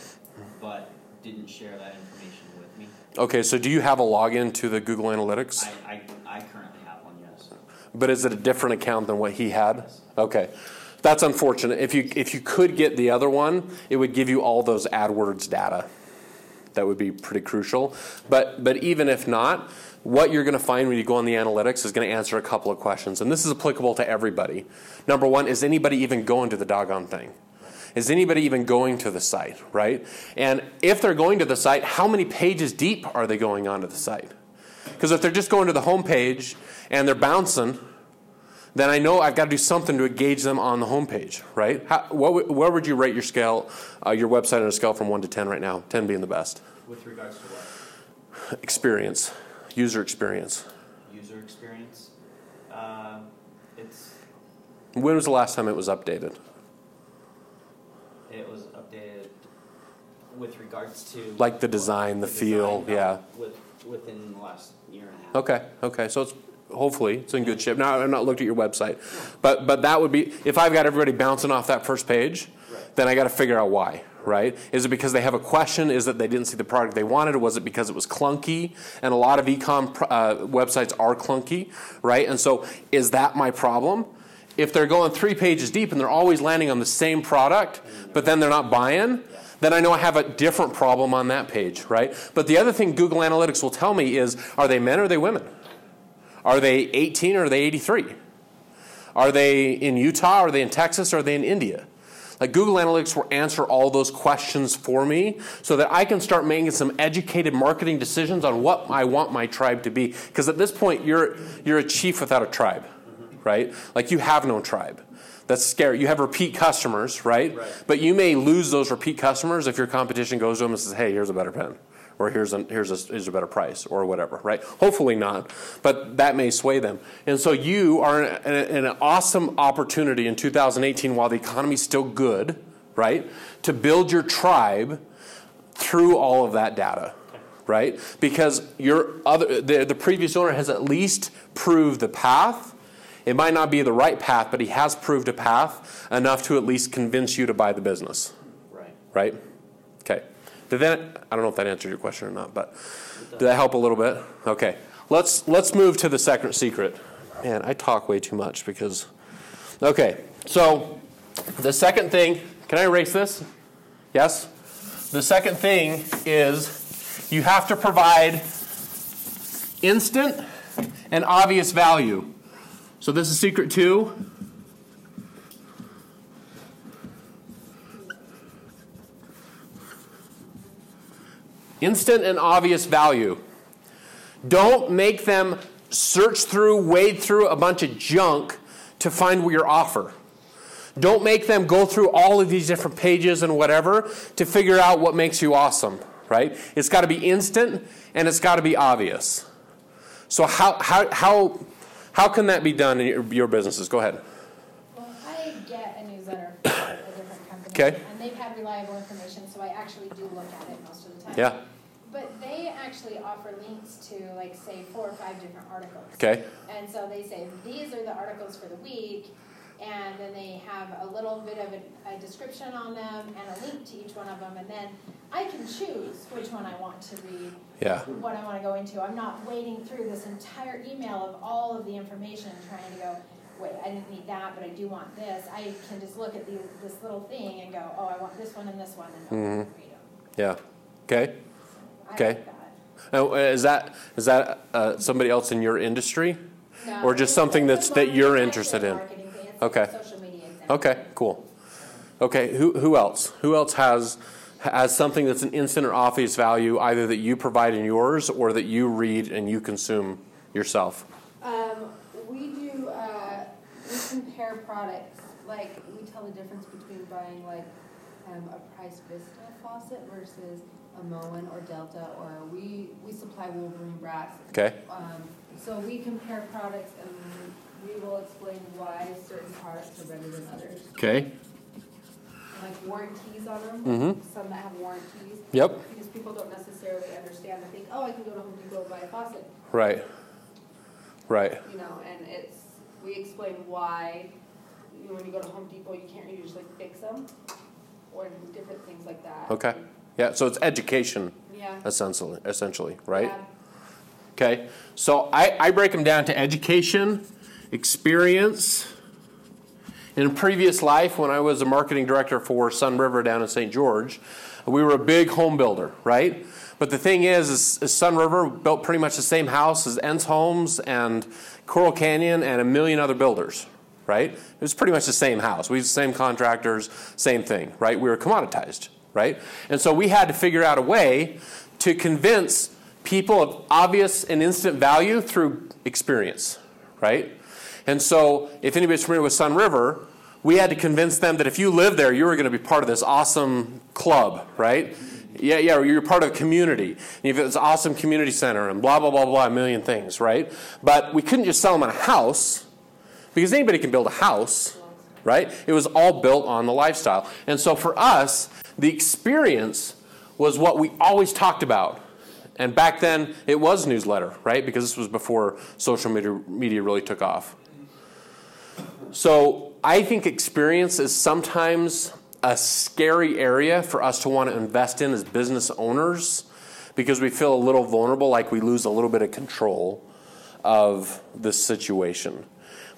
but didn't share that information with me. Okay, so do you have a login to the Google Analytics? I, I, I currently have one, yes. But is it a different account than what he had? Okay. That's unfortunate. If you if you could get the other one, it would give you all those AdWords data. That would be pretty crucial. But but even if not, what you're going to find when you go on the analytics is going to answer a couple of questions. And this is applicable to everybody. Number 1, is anybody even going to the doggone thing? Is anybody even going to the site, right? And if they're going to the site, how many pages deep are they going onto the site? Because if they're just going to the home page and they're bouncing, then I know I've got to do something to engage them on the homepage, right? How, what, would- where would you rate your scale, uh, your website on a scale from one to ten right now? Ten being the best. With regards to what? Experience, user experience. User experience? Uh, it's, When was the last time it was updated? it was updated with regards to. Like the design, the feel, design, yeah. With, within the last year and a half. Okay, okay, so it's hopefully it's in good shape. Now I've not looked at your website, but but that would be if I've got everybody bouncing off that first page. Right. then I got to figure out why, right? Is it because they have a question? Is it they didn't see the product they wanted? Was it because it was clunky? And a lot of ecom uh, websites are clunky, right? And so, is that my problem? If they're going three pages deep and they're always landing on the same product, but then they're not buying, then I know I have a different problem on that page, right? But the other thing Google Analytics will tell me is are they men or are they women? Are they 18 or are they 83? Are they in Utah? Are they in Texas? Are they in India? Like Google Analytics will answer all those questions for me so that I can start making some educated marketing decisions on what I want my tribe to be. Because at this point, you're, you're a chief without a tribe, right? Like you have no tribe. That's scary. You have repeat customers, right? Right. But you may lose those repeat customers if your competition goes to them and says, hey, here's a better pen or here's a, here's a, here's a better price or whatever, right? Hopefully not, but that may sway them. And so you are in, in an awesome opportunity in 2018 while the economy's still good, right? To build your tribe through all of that data, right? Because your other the, the previous owner has at least proved the path. It might not be the right path, but he has proved a path enough to at least convince you to buy the business, Right. right? Did that? I don't know if that answered your question or not, but did that help a little bit? Okay. Let's let's move to the second secret. Man, I talk way too much because. Okay. So, the second thing. Can I erase this? Yes. The second thing is you have to provide instant and obvious value. So this is secret two. Instant and obvious value. Don't make them search through, wade through a bunch of junk to find your offer. Don't make them go through all of these different pages and whatever to figure out what makes you awesome, right? It's got to be instant and it's got to be obvious. So, how, how, how, how can that be done in your, your businesses? Go ahead. Well, I get a newsletter from a different company. Okay. And they've had reliable information, so I actually do look at it most of the time. Yeah. Actually offer links to, like, say, four or five different articles. Okay. And so they say, these are the articles for the week, and then they have a little bit of a, a description on them and a link to each one of them, and then I can choose which one I want to read, Yeah. what I want to go into. I'm not wading through this entire email of all of the information trying to go, wait, I didn't need that, but I do want this. I can just look at the, this little thing and go, oh, I want this one and this one, and Mhm. read them. Yeah. Okay. Okay. Like that. Now, is that is that uh, somebody else in your industry? No, Or just something that's- that you're interested in? marketing thing. It's Okay. a social media example. Okay. Cool. Okay. Who who else? Who else has has something that's an instant or obvious value, either that you provide in yours or that you read and you consume yourself? Um, we do, uh, we compare products, like, we tell the difference between buying like, um, a Price Pfister faucet versus a Moen or Delta, or we, we supply Wolverine brass. Okay. Um, so we compare products and we will explain why certain products are better than others. Okay. Like warranties on them, mm-hmm. some that have warranties. Yep. Because people don't necessarily understand, they think, oh, I can go to Home Depot and buy a faucet. Right. Right. you know, and it's, we explain why, you know, when you go to Home Depot, you can't usually fix them, or different things like that. Okay. Yeah. So it's education, Yeah. essentially. Essentially, right? Yeah. Okay, so I, I break them down to education, experience. In a previous life, when I was a marketing director for Sun River down in St. George, we were a big home builder, right? But the thing is, is, is Sun River built pretty much the same house as Ence Homes and Coral Canyon and a million other builders, right? It was pretty much the same house. We used the same contractors, same thing, right? We were commoditized, right? And so we had to figure out a way to convince people of obvious and instant value through experience, right? And so, if anybody's familiar with Sun River, we had to convince them that if you live there, you were going to be part of this awesome club, right? Yeah, yeah, you're part of a community. And you've got this awesome community center and blah, blah, blah, blah, a million things, right? But we couldn't just sell them a house because anybody can build a house, right? It was all built on the lifestyle. And so for us, the experience was what we always talked about. And back then, it was newsletter, right? Because this was before social media, media really took off. So I think experience is sometimes a scary area for us to want to invest in as business owners because we feel a little vulnerable, like we lose a little bit of control of the situation.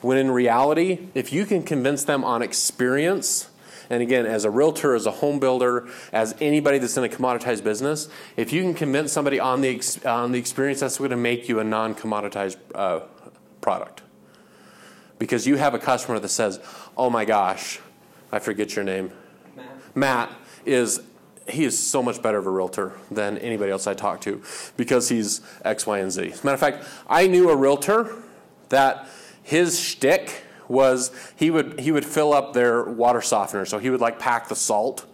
When in reality, if you can convince them on experience, and again, as a realtor, as a home builder, as anybody that's in a commoditized business, if you can convince somebody on the, ex- on the experience, that's going to make you a non commoditized uh, product. Because you have a customer that says, oh my gosh, I forget your name. Matt. Matt is he is so much better of a realtor than anybody else I talk to because he's X, Y, and Z. As a matter of fact, I knew a realtor that his shtick was he would he would fill up their water softener. So he would like pack the salt,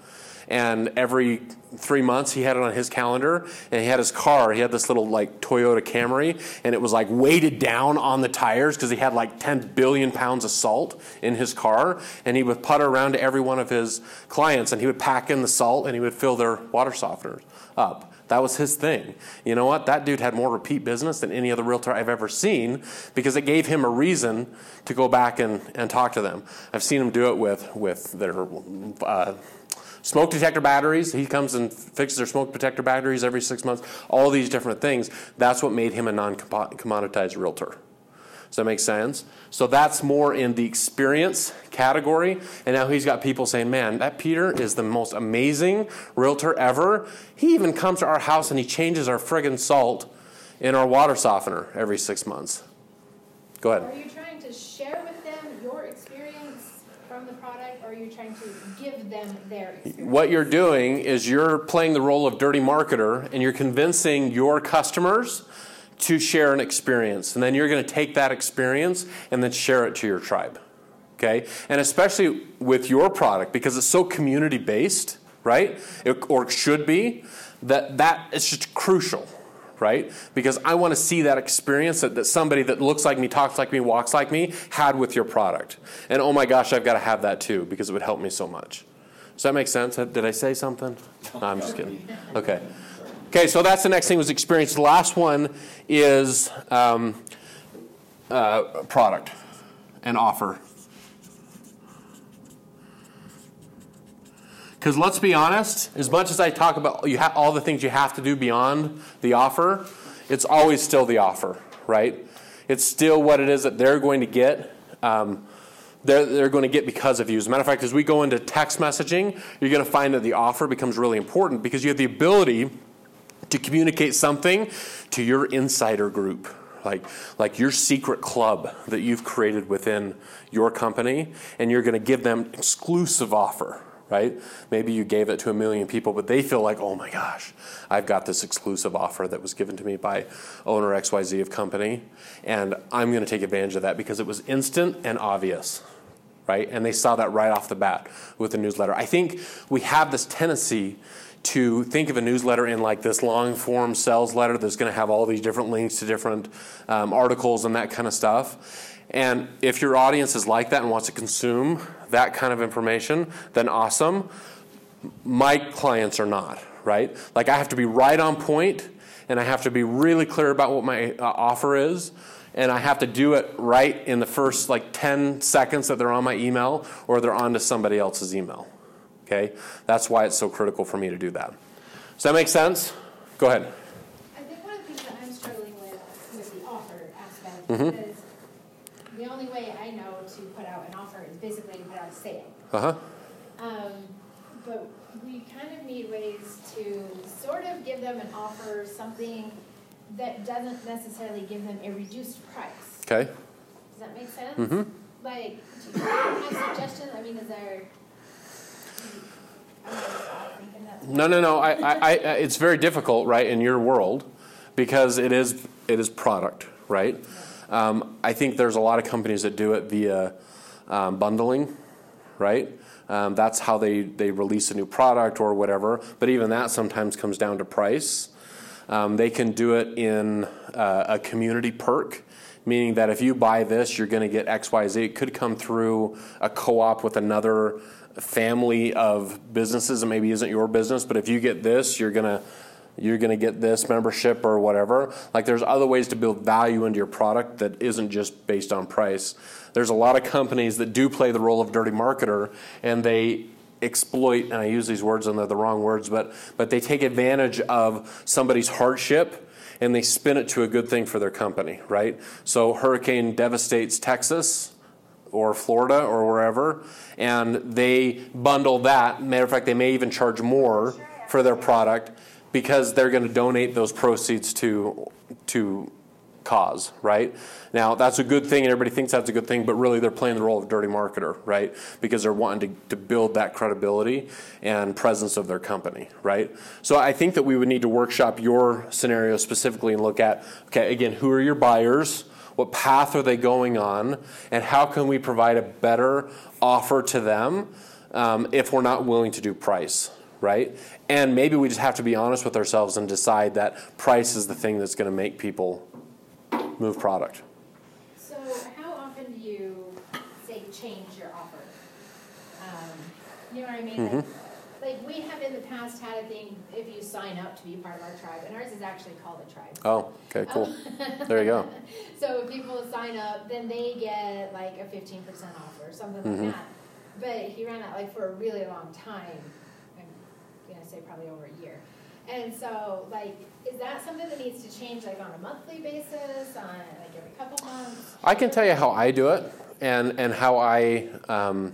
and every three months he had it on his calendar, and he had his car. He had this little like Toyota Camry, and it was like weighted down on the tires because he had like 10 billion pounds of salt in his car, and he would putter around to every one of his clients, and he would pack in the salt, and he would fill their water softeners up. That was his thing. You know what? That dude had more repeat business than any other realtor I've ever seen because it gave him a reason to go back and, and talk to them. I've seen him do it with, with their uh, smoke detector batteries. He comes and fixes their smoke detector batteries every six months, all these different things. That's what made him a non commoditized realtor. Does that make sense? So that's more in the experience category. And now he's got people saying, man, that Peter is the most amazing realtor ever. He even comes to our house and he changes our friggin' salt in our water softener every six months. Go ahead. Are you trying to share with them your experience from the product, or are you trying to give them their experience? What you're doing is you're playing the role of dirty marketer and you're convincing your customers to share an experience. And then you're going to take that experience and then share it to your tribe. Okay? And especially with your product, because it's so community based, right? It, or it should be, that that is just crucial, right? Because I want to see that experience that, that somebody that looks like me, talks like me, walks like me had with your product. And oh my gosh, I've got to have that too, because it would help me so much. Does that make sense? Did I say something? No, I'm just kidding. Okay. Okay, so that's the next thing was experience. The last one is um, uh, product and offer. Because let's be honest, as much as I talk about ha- all the things you have to do beyond the offer, it's always still the offer, right? It's still what it is that they're going to get. Um, they're, they're going to get because of you. As a matter of fact, as we go into text messaging, you're going to find that the offer becomes really important because you have the ability to communicate something to your insider group like like your secret club that you've created within your company and you're going to give them exclusive offer right? Maybe you gave it to a million people but they feel like oh my gosh i've got this exclusive offer that was given to me by owner xyz of company and i'm going to take advantage of that because it was instant and obvious right? And they saw that right off the bat with the newsletter. I think we have this tendency to think of a newsletter in like this long form sales letter that's going to have all these different links to different um, articles and that kind of stuff. And if your audience is like that and wants to consume that kind of information, then awesome. My clients are not, right? Like I have to be right on point and I have to be really clear about what my uh, offer is and I have to do it right in the first like 10 seconds that they're on my email or they're on to somebody else's email. Okay? That's why it's so critical for me to do that. Does that make sense? Go ahead. I think one of the things that I'm struggling with with the offer aspect Mhm. is the only way I know to put out an offer is basically to put out a sale. Uh huh. Um, but we kind of need ways to sort of give them an offer, something that doesn't necessarily give them a reduced price. Okay. Does that make sense? Mm hmm. Like, do you have suggestions? I mean, is there? I'm gonna stop thinking that. No, no, no. I, I, I, it's very difficult, right, in your world, because it is it is product, right? Um, I think there's a lot of companies that do it via um, bundling, right? Um, that's how they, they release a new product or whatever. But even that sometimes comes down to price. Um, they can do it in uh, a community perk, meaning that if you buy this, you're going to get X, Y, Z. It could come through a co op with another family of businesses that maybe isn't your business, but if you get this, you're going to you're going to get this membership or whatever. Like there's other ways to build value into your product that isn't just based on price. There's a lot of companies that do play the role of dirty marketer and they exploit, and I use these words and they're the wrong words, but, but they take advantage of somebody's hardship and they spin it to a good thing for their company, right? So, hurricane devastates Texas or Florida or wherever, and they bundle that. Matter of fact, they may even charge more for their product because they're going to donate those proceeds to to cause, right? Now, that's a good thing, and everybody thinks that's a good thing, but really they're playing the role of dirty marketer, right? Because they're wanting to, to build that credibility and presence of their company, right? So I think that we would need to workshop your scenario specifically and look at, okay, again, who are your buyers? What path are they going on? And how can we provide a better offer to them um, if we're not willing to do price, right? And maybe we just have to be honest with ourselves and decide that price is the thing that's going to make people move product. So how often do you say change your offer? Um, you know what I mean? Like, like we have in the past had a thing if you sign up to be part of our tribe, and ours is actually called a tribe. Oh, okay, cool. There you go. So if people sign up, then they get like a fifteen percent offer or something Mhm. like that. But he ran that like for a really long time. I'm gonna say probably over a year. And so like, is that something that needs to change like on a monthly basis, on like every couple months? I can tell you how I do it and, and how I um,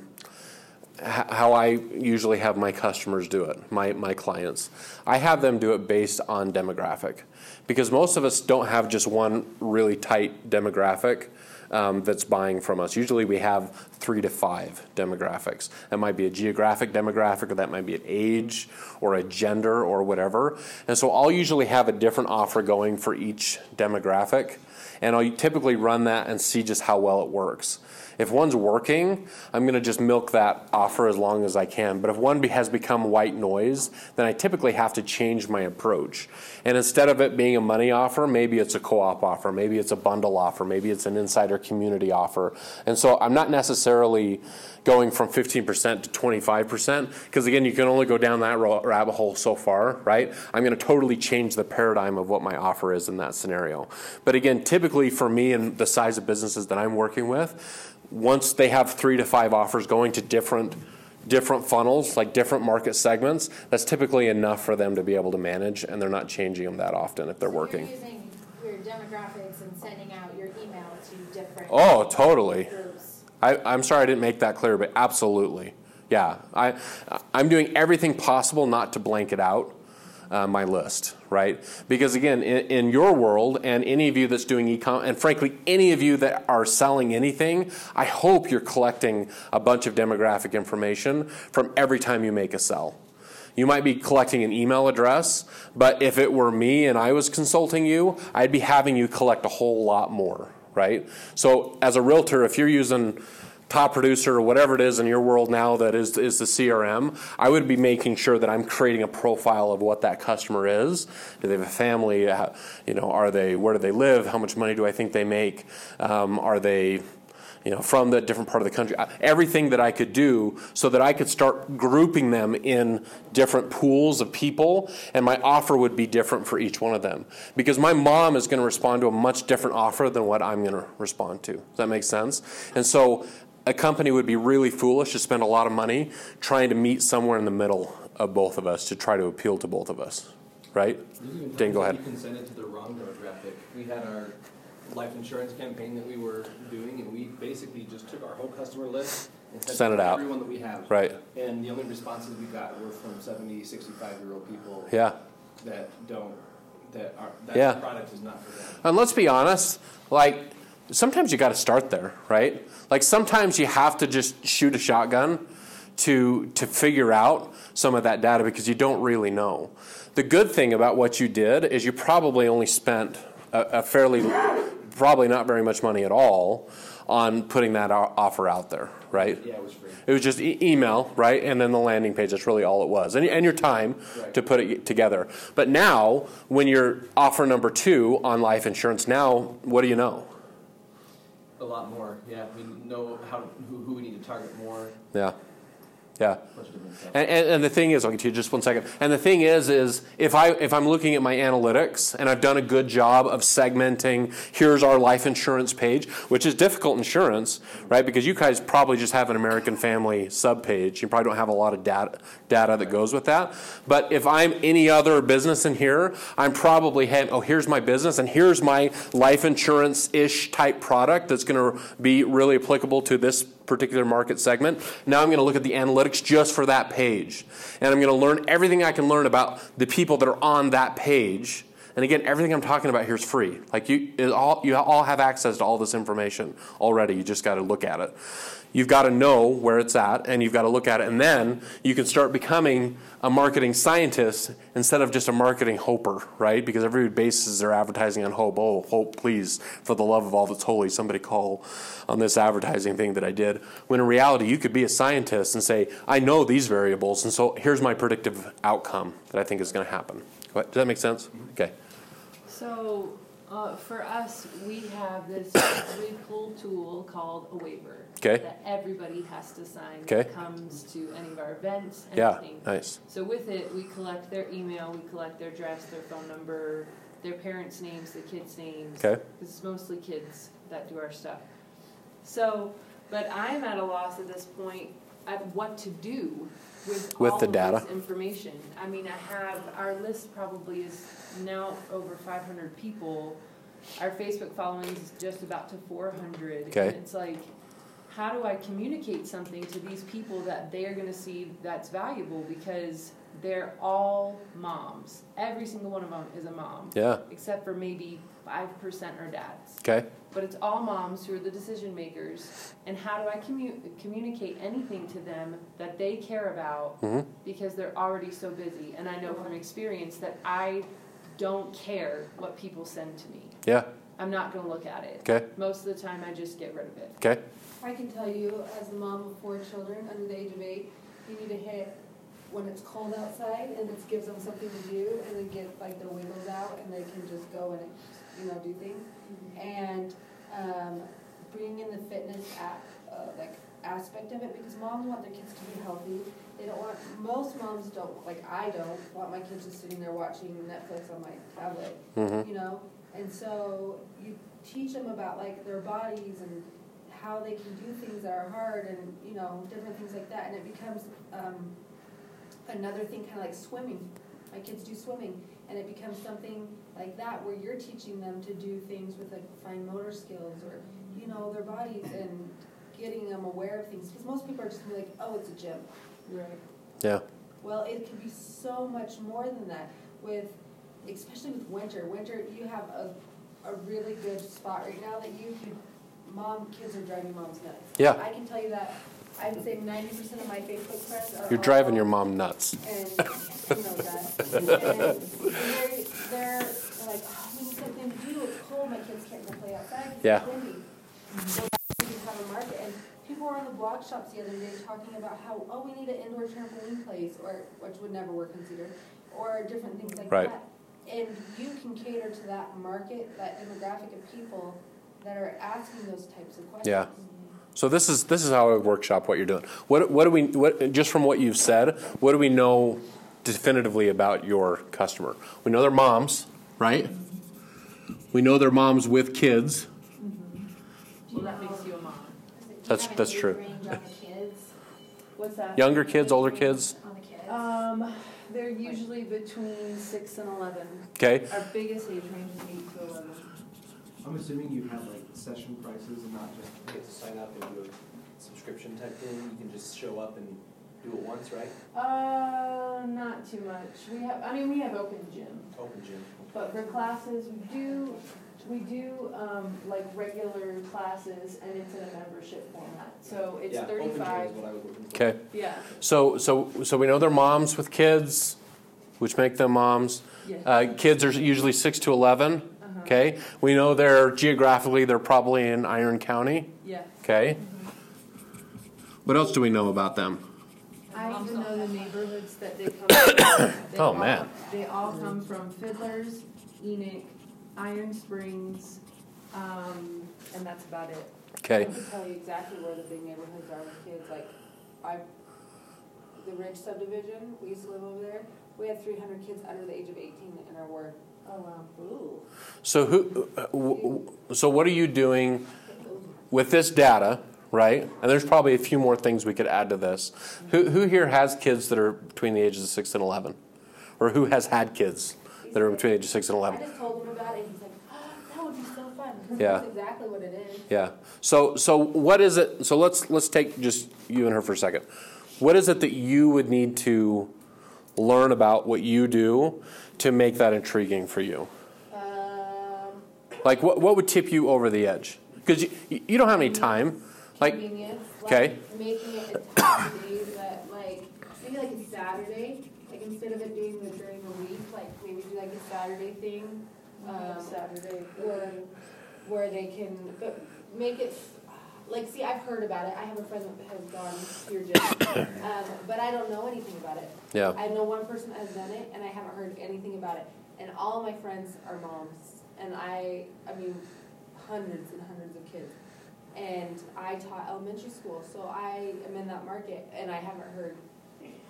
how I usually have my customers do it, my, my clients. I have them do it based on demographic because most of us don't have just one really tight demographic um, that's buying from us. Usually we have three to five demographics. That might be a geographic demographic, or that might be an age, or a gender, or whatever. And so I'll usually have a different offer going for each demographic. And I'll typically run that and see just how well it works. If one's working, I'm going to just milk that offer as long as I can. But if one has become white noise, then I typically have to change my approach. And instead of it being a money offer, maybe it's a co op offer, maybe it's a bundle offer, maybe it's an insider community offer. And so I'm not necessarily going from 15% to 25%, because again, you can only go down that rabbit hole so far, right? I'm going to totally change the paradigm of what my offer is in that scenario. But again, typically for me and the size of businesses that I'm working with, once they have three to five offers going to different different funnels, like different market segments, that's typically enough for them to be able to manage, and they're not changing them that often if they're So working. You're using your demographics and sending out your email to different. Oh, totally. Groups. I, I'm sorry I didn't make that clear, but absolutely. Yeah, I, I'm doing everything possible not to blanket out uh, my list, right? Because again, in, in your world, and any of you that's doing e-com, and frankly, any of you that are selling anything, I hope you're collecting a bunch of demographic information from every time you make a sell. You might be collecting an email address, but if it were me and I was consulting you, I'd be having you collect a whole lot more, right? So, as a realtor, if you're using top producer or whatever it is in your world now that is is the CRM, I would be making sure that I'm creating a profile of what that customer is. Do they have a family? You know, are they? Where do they live? How much money do I think they make? Um, are they? You know, from the different part of the country, everything that I could do so that I could start grouping them in different pools of people, and my offer would be different for each one of them. Because my mom is going to respond to a much different offer than what I'm going to respond to. Does that make sense? And so a company would be really foolish to spend a lot of money trying to meet somewhere in the middle of both of us to try to appeal to both of us. Right? Dan, go ahead. You can send it to the wrong demographic. We had our life insurance campaign that we were doing, and we basically just took our whole customer list and sent, Sent it to out. everyone that we have. Right. And the only responses we got were from 70, 65 year old people Yeah. that don't, that are, that Yeah. product is not for them. And let's be honest, like sometimes you got to start there, right? Like sometimes you have to just shoot a shotgun to to figure out some of that data because you don't really know. The good thing about what you did is you probably only spent a, a fairly probably not very much money at all on putting that offer out there, right? Yeah, it was free. It was just e- email, right? And then the landing page. That's really all it was. And, and your time Right. to put it together. But now, when you're offer number two on life insurance, now what do you know? A lot more. Yeah, we know how who, who we need to target more. Yeah. Yeah. And, and, and the thing is, I'll get to you just one second. And the thing is, is if I if I'm looking at my analytics and I've done a good job of segmenting, here's our life insurance page, which is difficult insurance, right? Because you guys probably just have an American Family subpage. You probably don't have a lot of data data that goes with that. But if I'm any other business in here, I'm probably oh, here's my business, and here's my life insurance ish type product that's going to be really applicable to this particular market segment. Now I'm going to look at the analytics just for that page. And I'm going to learn everything I can learn about the people that are on that page. And again, everything I'm talking about here is free. Like you, all, you all have access to all this information already. You just got to look at it. You've got to know where it's at, and you've got to look at it, and then you can start becoming a marketing scientist instead of just a marketing hoper, right? Because everybody bases their advertising on hope. Oh, hope, please, for the love of all that's holy, somebody call on this advertising thing that I did. When in reality, you could be a scientist and say, I know these variables, and so here's my predictive outcome that I think is going to happen. Does that make sense? Mm-hmm. Okay. So, uh, for us, we have this really cool tool called a waiver. Okay. That everybody has to sign. Okay. That comes to any of our events, Yeah, nice. So with it, we collect their email, we collect their address, their phone number, their parents' names, the kids' names. Okay. Because it's mostly kids that do our stuff. So, but I'm at a loss at this point at what to do with With all the of data. this information. I mean, I have, our list probably is now over five hundred people. Our Facebook following is just about to four hundred. Okay. And it's like, how do I communicate something to these people that they're gonna see that's valuable? Because they're all moms. Every single one of them is a mom. Yeah. Except for maybe five percent are dads. Okay. But it's all moms who are the decision makers. And how do I commu- communicate anything to them that they care about Mhm. because they're already so busy? And I know from experience that I don't care what people send to me. Yeah. I'm not going to look at it. Okay. Most of the time, I just get rid of it. Okay. I can tell you, as a mom of four children under the age of eight, you need to hit when it's cold outside and it gives them something to do and then get like their wiggles out and they can just go and, you know, do things. And, um, bringing in the fitness app, uh, like aspect of it because moms want their kids to be healthy. They don't want, most moms don't, like I don't, want my kids just sitting there watching Netflix on my tablet Mhm. you know? And so you teach them about like their bodies and how they can do things that are hard and, you know, different things like that. And it becomes, um, another thing kind of like swimming. My kids do swimming and it becomes something like that where you're teaching them to do things with like fine motor skills or, you know, their bodies and getting them aware of things. Because most people are just gonna be like, oh, it's a gym. Right. Yeah. Well, it can be so much more than that with, especially with winter. Winter, you have a, a really good spot right now that you can, mom, kids are driving moms nuts. Yeah. I can tell you that, I'd say ninety percent of my Facebook friends are. You're driving your mom nuts. And, you know that. And they're, they're like, oh, we need something to do, it's cold, my kids can't go play outside, Yeah. it's windy. So just have a market, people were in the blog shops the other day talking about how, oh, we need an indoor trampoline place, or, which would never work in Cedar, or different things like Right. that. And you can cater to that market, that demographic of people that are asking those types of questions. Yeah. So this is this is how I workshop what you're doing. What what do we what just from what you've said? What do we know definitively about your customer? We know they're moms, right? We know they're moms with kids. Well, that makes you a mom. That's- Do you have an that's true. range kids? What's that? Younger kids, older kids. Kids? Um, they're usually between six and eleven. Okay. Our biggest age range is eight to eleven. I'm assuming you have like session prices and not just you get to sign up and do a subscription type thing. You can just show up and do it once, right? Uh, not too much. We have, I mean, we have open gym, Open gym. but for classes, we do, we do, um, like regular classes and it's in a membership format. So it's yeah, thirty-five. Open gym is what I was looking for. Okay. Yeah, So so so we know they're moms with kids, which make them moms. yeah. Uh, kids are usually six to 11 Uh-huh. Okay. We know they're geographically they're probably in Iron County. Yeah. Okay. What else do we know about them? I even know the neighborhoods that they come from. They Oh, all- man. They all come from Fiddlers, Enoch, Iron Springs, um, and that's about it. Okay. I can tell you exactly where the big neighborhoods are with kids, like, I, the Ridge subdivision, we used to live over there, we had three hundred kids under the age of eighteen in our ward. Oh, wow. Ooh. So who? uh, w- w- So what are you doing with this data? right? And there's probably a few more things we could add to this. Who, who here has kids that are between the ages of 6 and 11? Or who has had kids that are between the ages of 6 and I 11? just told him about it, he's like, oh, that would be so fun, because Yeah. that's exactly what it is. Yeah. So so what is it? So let's let's take just you and her for a second. What is it that you would need to learn about what you do to make that intriguing for you? Um, Like what what would tip you over the edge? Because you, you don't have any time. Like okay. like making it a time of day that like, maybe like a Saturday, like instead of it being the during the week, like maybe do like a Saturday thing. Um, Saturday. where, where they can, but make it, like, see, I've heard about it, I have a friend that has gone to your gym, um, but I don't know anything about it. Yeah. I know one person that has done it, and I haven't heard anything about it, and all my friends are moms, and I, I mean, hundreds and hundreds of kids. And I taught elementary school, so I am in that market, and I haven't heard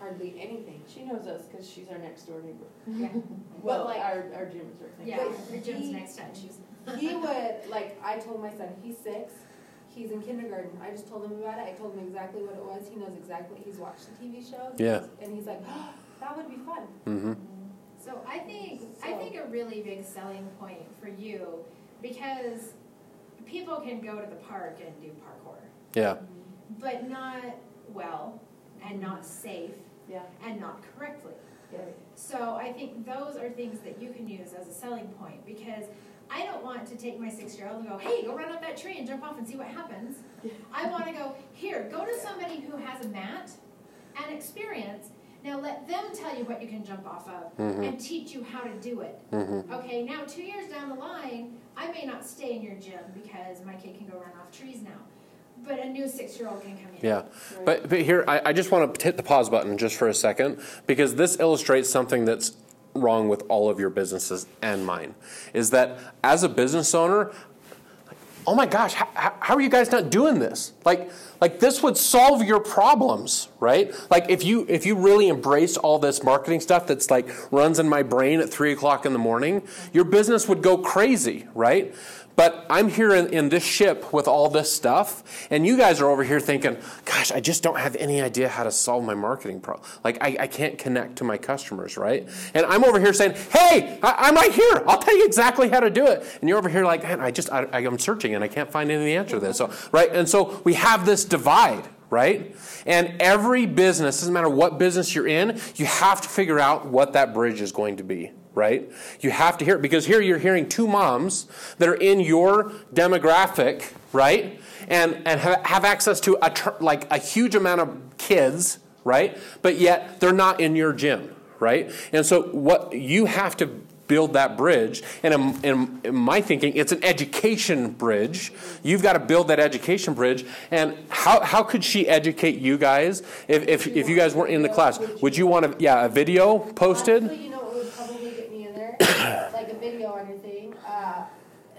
hardly anything. She knows us because she's our next door neighbor. Yeah. Well, like- our, our gym is right next Yeah, door. But your gym's he- next time, she's. He would, like, I told my son, he's six, he's in kindergarten. I just told him about it. I told him exactly what it was. He knows exactly. He's watched the TV show. Yeah. And he's like, oh, that would be fun. Mm-hmm. So I think, I think a really big selling point for you, because people can go to the park and do parkour, Yeah. but not well, and not safe, Yeah. and not correctly. Yeah. So I think those are things that you can use as a selling point, because I don't want to take my six-year-old and go, hey, go run up that tree and jump off and see what happens. I want to go, here, go to somebody who has a mat and experience. Now let them tell you what you can jump off of Mhm. and teach you how to do it. Mm-hmm. Okay, now two years down the line, I may not stay in your gym because my kid can go run off trees now. But a new six-year-old can come in. Yeah. But, but here, I, I just want to hit the pause button just for a second because this illustrates something that's wrong with all of your businesses and mine. Is that as a business owner, oh my gosh, how, how, are you guys not doing this? Like, like this would solve your problems, right? Like if you if you really embrace all this marketing stuff that's like runs in my brain at three o'clock in the morning, your business would go crazy, right? But I'm here in, in this ship with all this stuff, and you guys are over here thinking, gosh, I just don't have any idea how to solve my marketing problem. Like, I, I can't connect to my customers, right? And I'm over here saying, hey, I, I'm right here. I'll tell you exactly how to do it. And you're over here like, man, I just, I, I'm searching and I can't find any answer to this. So, right? And so we have this divide, right? And every business, doesn't matter what business you're in, you have to figure out what that bridge is going to be right? You have to hear it because here you're hearing two moms that are in your demographic, right? And and have, have access to a like a huge amount of kids, right? But yet they're not in your gym, right? And so what you have to build that bridge and in, in, in my thinking it's an education bridge you've got to build that education bridge and how, how could she educate you guys if, if, if you guys weren't in the class would you want to yeah a video posted Honestly, you know what would probably get me in there? like a video on your thing, uh,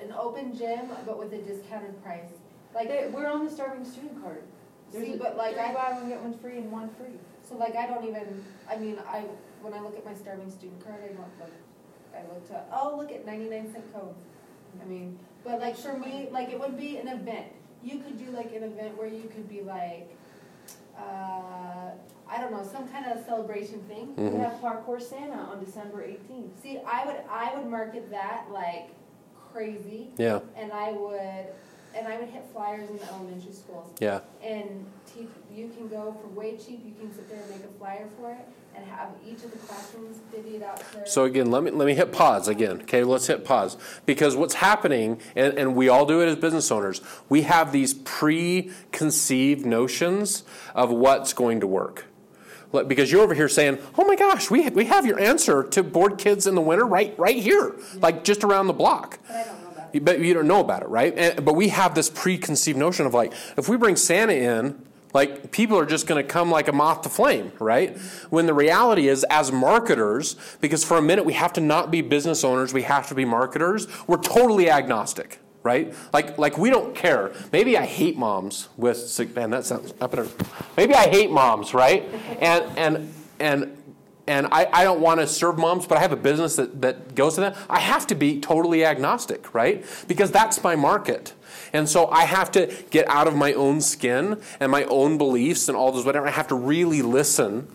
an open gym, but with a discounted price. Like, They, we're on the starving student card. There's see, a- but like I, buy one get one free and one free. so like I don't even, I mean, I, when I look at my starving student card, I don't look, I look to, oh, look at ninety-nine cent codes. I mean, but like for me, like it would be an event. You could do like an event where you could be like, uh, I don't know, some kind of celebration thing. We Mhm. have Parkour Santa on December eighteenth. See, I would, I would market that like crazy, yeah and I would, and I would hit flyers in the elementary schools. yeah And teach, you can go for way cheap, you can sit there and make a flyer for it, and have each of the classrooms divvied out to. So again, let me let me hit pause again. Okay, let's hit pause because what's happening, and, and we all do it as business owners. We have these preconceived notions of what's going to work. Because you're over here saying, "Oh my gosh, we we have your answer to bored kids in the winter right right here, like just around the block." But I don't know about it. You- But you don't know about it, right? And, but we have this preconceived notion of like, if we bring Santa in, like people are just going to come like a moth to flame, right? When the reality is, as marketers, because for a minute we have to not be business owners, we have to be marketers. We're totally agnostic, right? Like, like we don't care. Maybe I hate moms with sick man. That sounds up in her. Maybe I hate moms, right? And and and and I, I don't want to serve moms, but I have a business that, that goes to them, I have to be totally agnostic, right? Because that's my market. And so I have to get out of my own skin and my own beliefs and all those whatever. I have to really listen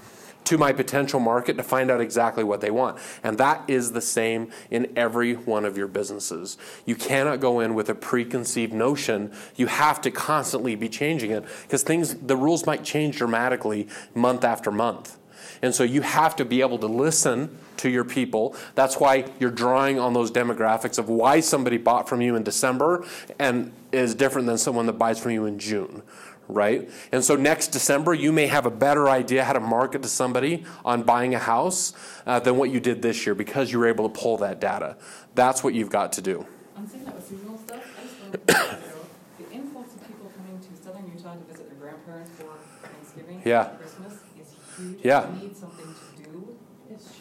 to my potential market to find out exactly what they want. And that is the same in every one of your businesses. You cannot go in with a preconceived notion. You have to constantly be changing it because things the rules might change dramatically month after month. And so you have to be able to listen to your people. That's why you're drawing on those demographics of why somebody bought from you in December and is different than someone that buys from you in June right? And so next December, you may have a better idea how to market to somebody on buying a house uh, than what you did this year because you were able to pull that data. That's what you've got to do. I'm saying that with seasonal stuff. I just learned a while ago, the influx of people coming to southern Utah to visit their grandparents for Thanksgiving Yeah. and Christmas is huge. Yeah. We need something to do.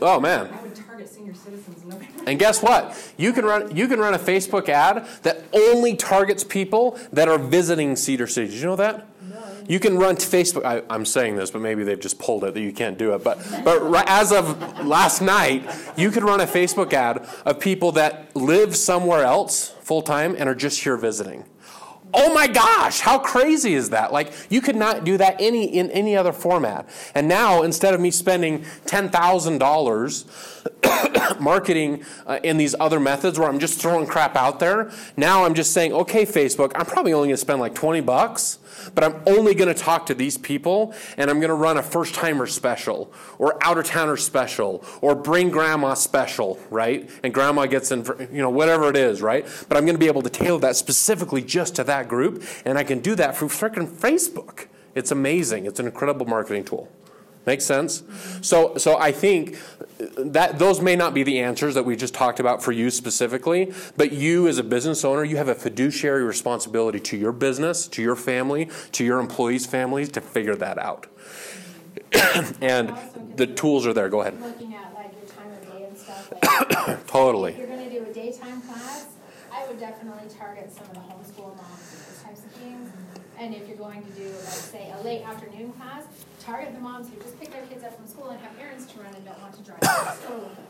Oh man. I would target senior citizens. And guess what? You can run you can run a Facebook ad that only targets people that are visiting Cedar City. Did you know that? You can run to Facebook. I, I'm saying this, but maybe they've just pulled it that you can't do it. But but as of last night, you could run a Facebook ad of people that live somewhere else full time and are just here visiting. Oh my gosh, how crazy is that? Like you could not do that any in any other format. And now instead of me spending $10,000 marketing uh, in these other methods where I'm just throwing crap out there, now I'm just saying, "Okay, Facebook, I'm probably only going to spend like 20 bucks, but I'm only going to talk to these people and I'm going to run a first timer special or outer towner special or bring grandma special, right? And grandma gets in, for, you know, whatever it is, right? But I'm going to be able to tailor that specifically just to that group and I can do that through freaking Facebook. It's amazing. It's an incredible marketing tool. Makes sense? So, so I think that those may not be the answers that we just talked about for you specifically, but you as a business owner, you have a fiduciary responsibility to your business, to your family, to your employees' families to figure that out. and the tools are there. Go ahead. Looking at like your time of day and stuff. Like, If Totally. you're gonna do a daytime class, I would definitely target some of the homeschool moms and those types of things. And if you're going to do, like, say, a late afternoon class, target the moms who just pick their kids up from school and have errands to run and don't want to drive to store with them.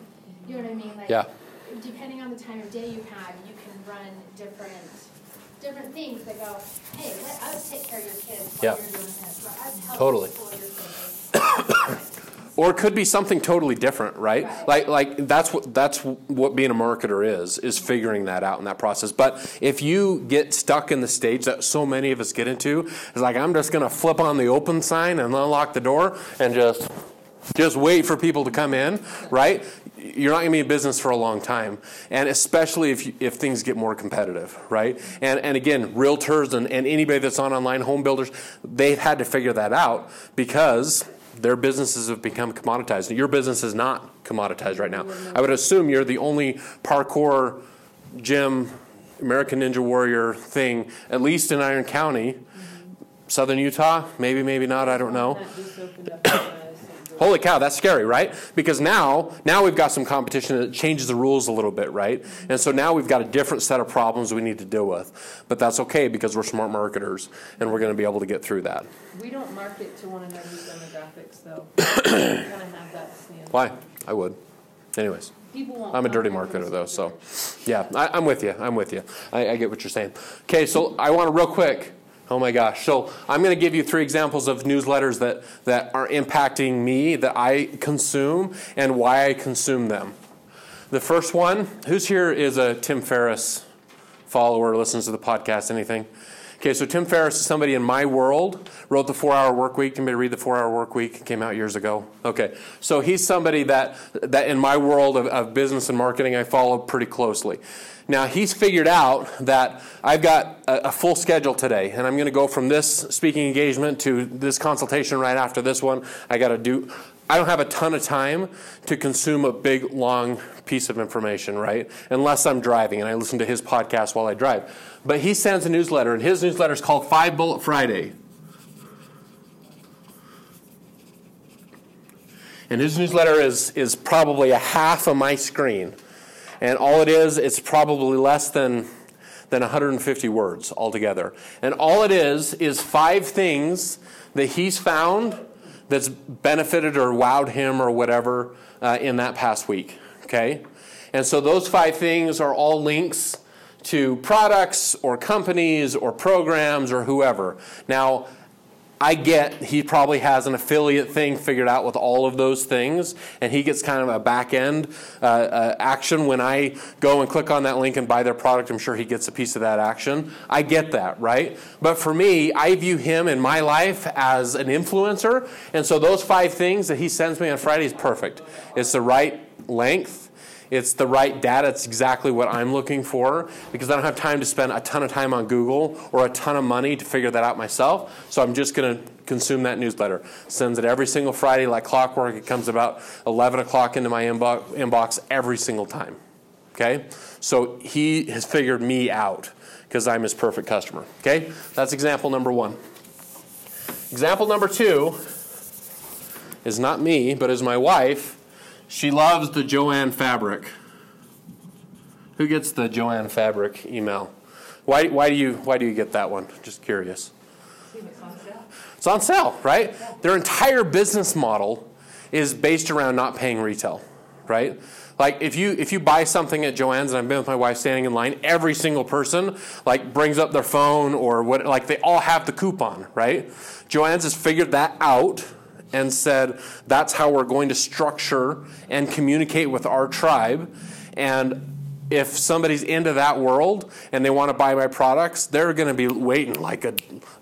You know what I mean? Like, Yeah. Depending on the time of day you have, you can run different, different things that go, hey, let us take care of your kids Yeah. while you're doing this. Let us help Totally. your kids. Or it could be something totally different, right? Right. Like, like that's what that's what being a marketer is is figuring that out in that process. But if you get stuck in the stage that so many of us get into, it's like I'm just going to flip on the open sign and unlock the door and just just wait for people to come in, right? You're not going to be in business for a long time, and especially if you, if things get more competitive, right? And and again, realtors and, and anybody that's on online home builders, they've had to figure that out because their businesses have become commoditized. Your business is not commoditized right now. I would assume you're the only parkour gym, American Ninja Warrior thing, at least in Iron County. Southern Utah, maybe, maybe not, I don't know. Holy cow, that's scary, right? Because now, now we've got some competition that changes the rules a little bit, right? And so now we've got a different set of problems we need to deal with. But that's okay because we're smart marketers and we're going to be able to get through that. We don't market to one another's demographics, though. Kind of have that. Why? I would. Anyways, I'm a dirty marketer though, so yeah, I, I'm with you. I'm with you. I, I get what you're saying. Okay, so I want to real quick. Oh my gosh. So I'm going to give you three examples of newsletters that, that are impacting me, that I consume, and why I consume them. The first one, who's here is a Tim Ferriss follower, listens to the podcast, anything? Okay, so Tim Ferriss is somebody in my world, wrote the Four Hour Work Week. Can anybody read the Four Hour Work Week? It came out years ago. Okay, so he's somebody that, that in my world of, of business and marketing I follow pretty closely. Now, he's figured out that I've got a, a full schedule today, and I'm going to go from this speaking engagement to this consultation right after this one. I got to do, I don't have a ton of time to consume a big, long piece of information, right? Unless I'm driving and I listen to his podcast while I drive. But he sends a newsletter, and his newsletter is called Five Bullet Friday. And his newsletter is, is probably a half of my screen. And all it is, it's probably less than, than 150 words altogether. And all it is, is five things that he's found that's benefited or wowed him or whatever uh, in that past week. Okay? And so those five things are all links to products or companies or programs or whoever. Now, I get he probably has an affiliate thing figured out with all of those things, and he gets kind of a back end uh, uh, action when I go and click on that link and buy their product. I'm sure he gets a piece of that action. I get that, right? But for me, I view him in my life as an influencer, and so those five things that he sends me on Friday is perfect. It's the right length it's the right data. It's exactly what I'm looking for because I don't have time to spend a ton of time on Google or a ton of money to figure that out myself. So I'm just going to consume that newsletter. Sends it every single Friday like clockwork. It comes about 11 o'clock into my inbox, inbox every single time. Okay? So he has figured me out because I'm his perfect customer. Okay? That's example number one. Example number two is not me, but is my wife she loves the Joann fabric. Who gets the Joann fabric email? Why, why, do you, why do you get that one? Just curious. It's on sale, right? Their entire business model is based around not paying retail, right? Like if you if you buy something at Joann's, and I've been with my wife standing in line, every single person like brings up their phone or what like they all have the coupon, right? Joann's has figured that out and said, that's how we're going to structure and communicate with our tribe. And if somebody's into that world and they want to buy my products, they're going to be waiting like a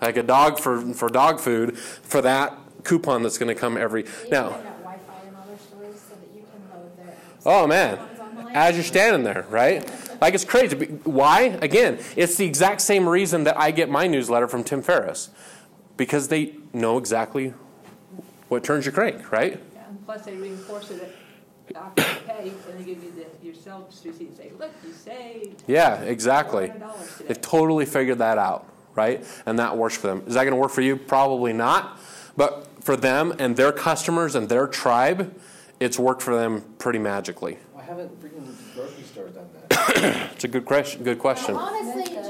like a dog for, for dog food for that coupon that's going to come every now. Oh man, as you're standing there, right? Like it's crazy. Why? Again, it's the exact same reason that I get my newsletter from Tim Ferriss, because they know exactly what turns your crank, right? Yeah, and plus they reinforce it after you pay, and they give you the, your sales receipt and say, look, you saved. Yeah, exactly. They've totally figured that out, right? And that works for them. Is that going to work for you? Probably not. But for them and their customers and their tribe, it's worked for them pretty magically. Why haven't freaking grocery stores done that? it's a good question. Good question. Well, honestly, Joann probably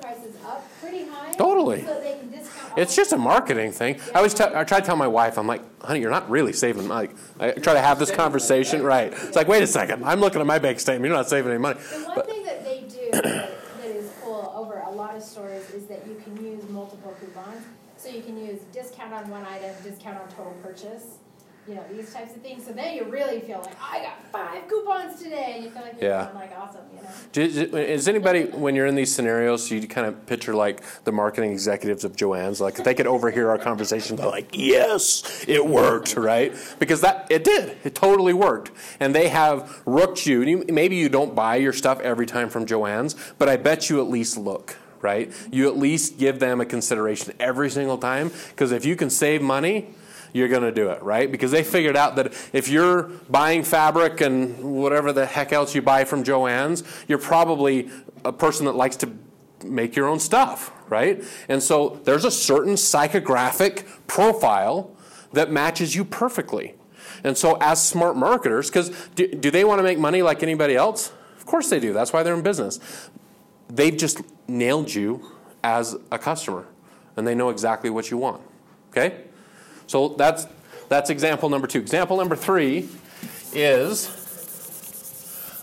prices up pretty high. Totally. So they can discount it's just a marketing thing. I always tell, I try to tell my wife, I'm like, honey, you're not really saving money. I try to have this conversation, right? It's like, wait a second, I'm looking at my bank statement. You're not saving any money. The one but, thing that they do that, that is cool over a lot of stores is that you can use multiple coupons. So you can use discount on one item, discount on total purchase you know, these types of things. So then you really feel like, oh, I got five coupons today, and you feel like you're yeah. Oh, like awesome, you know. Is anybody, when you're in these scenarios, you kind of picture like the marketing executives of Joann's, like if they could overhear our conversation, they're like, yes, it worked, right? Because that it did, it totally worked, and they have rooked you. you maybe you don't buy your stuff every time from Joann's, but I bet you at least look right? You at least give them a consideration every single time because if you can save money, you're going to do it, right? Because they figured out that if you're buying fabric and whatever the heck else you buy from Joann's, you're probably a person that likes to make your own stuff, right? And so there's a certain psychographic profile that matches you perfectly. And so, as smart marketers, because do, do they want to make money like anybody else? Of course they do. That's why they're in business. They've just nailed you as a customer, and they know exactly what you want. Okay? So that's, that's example number two. Example number three is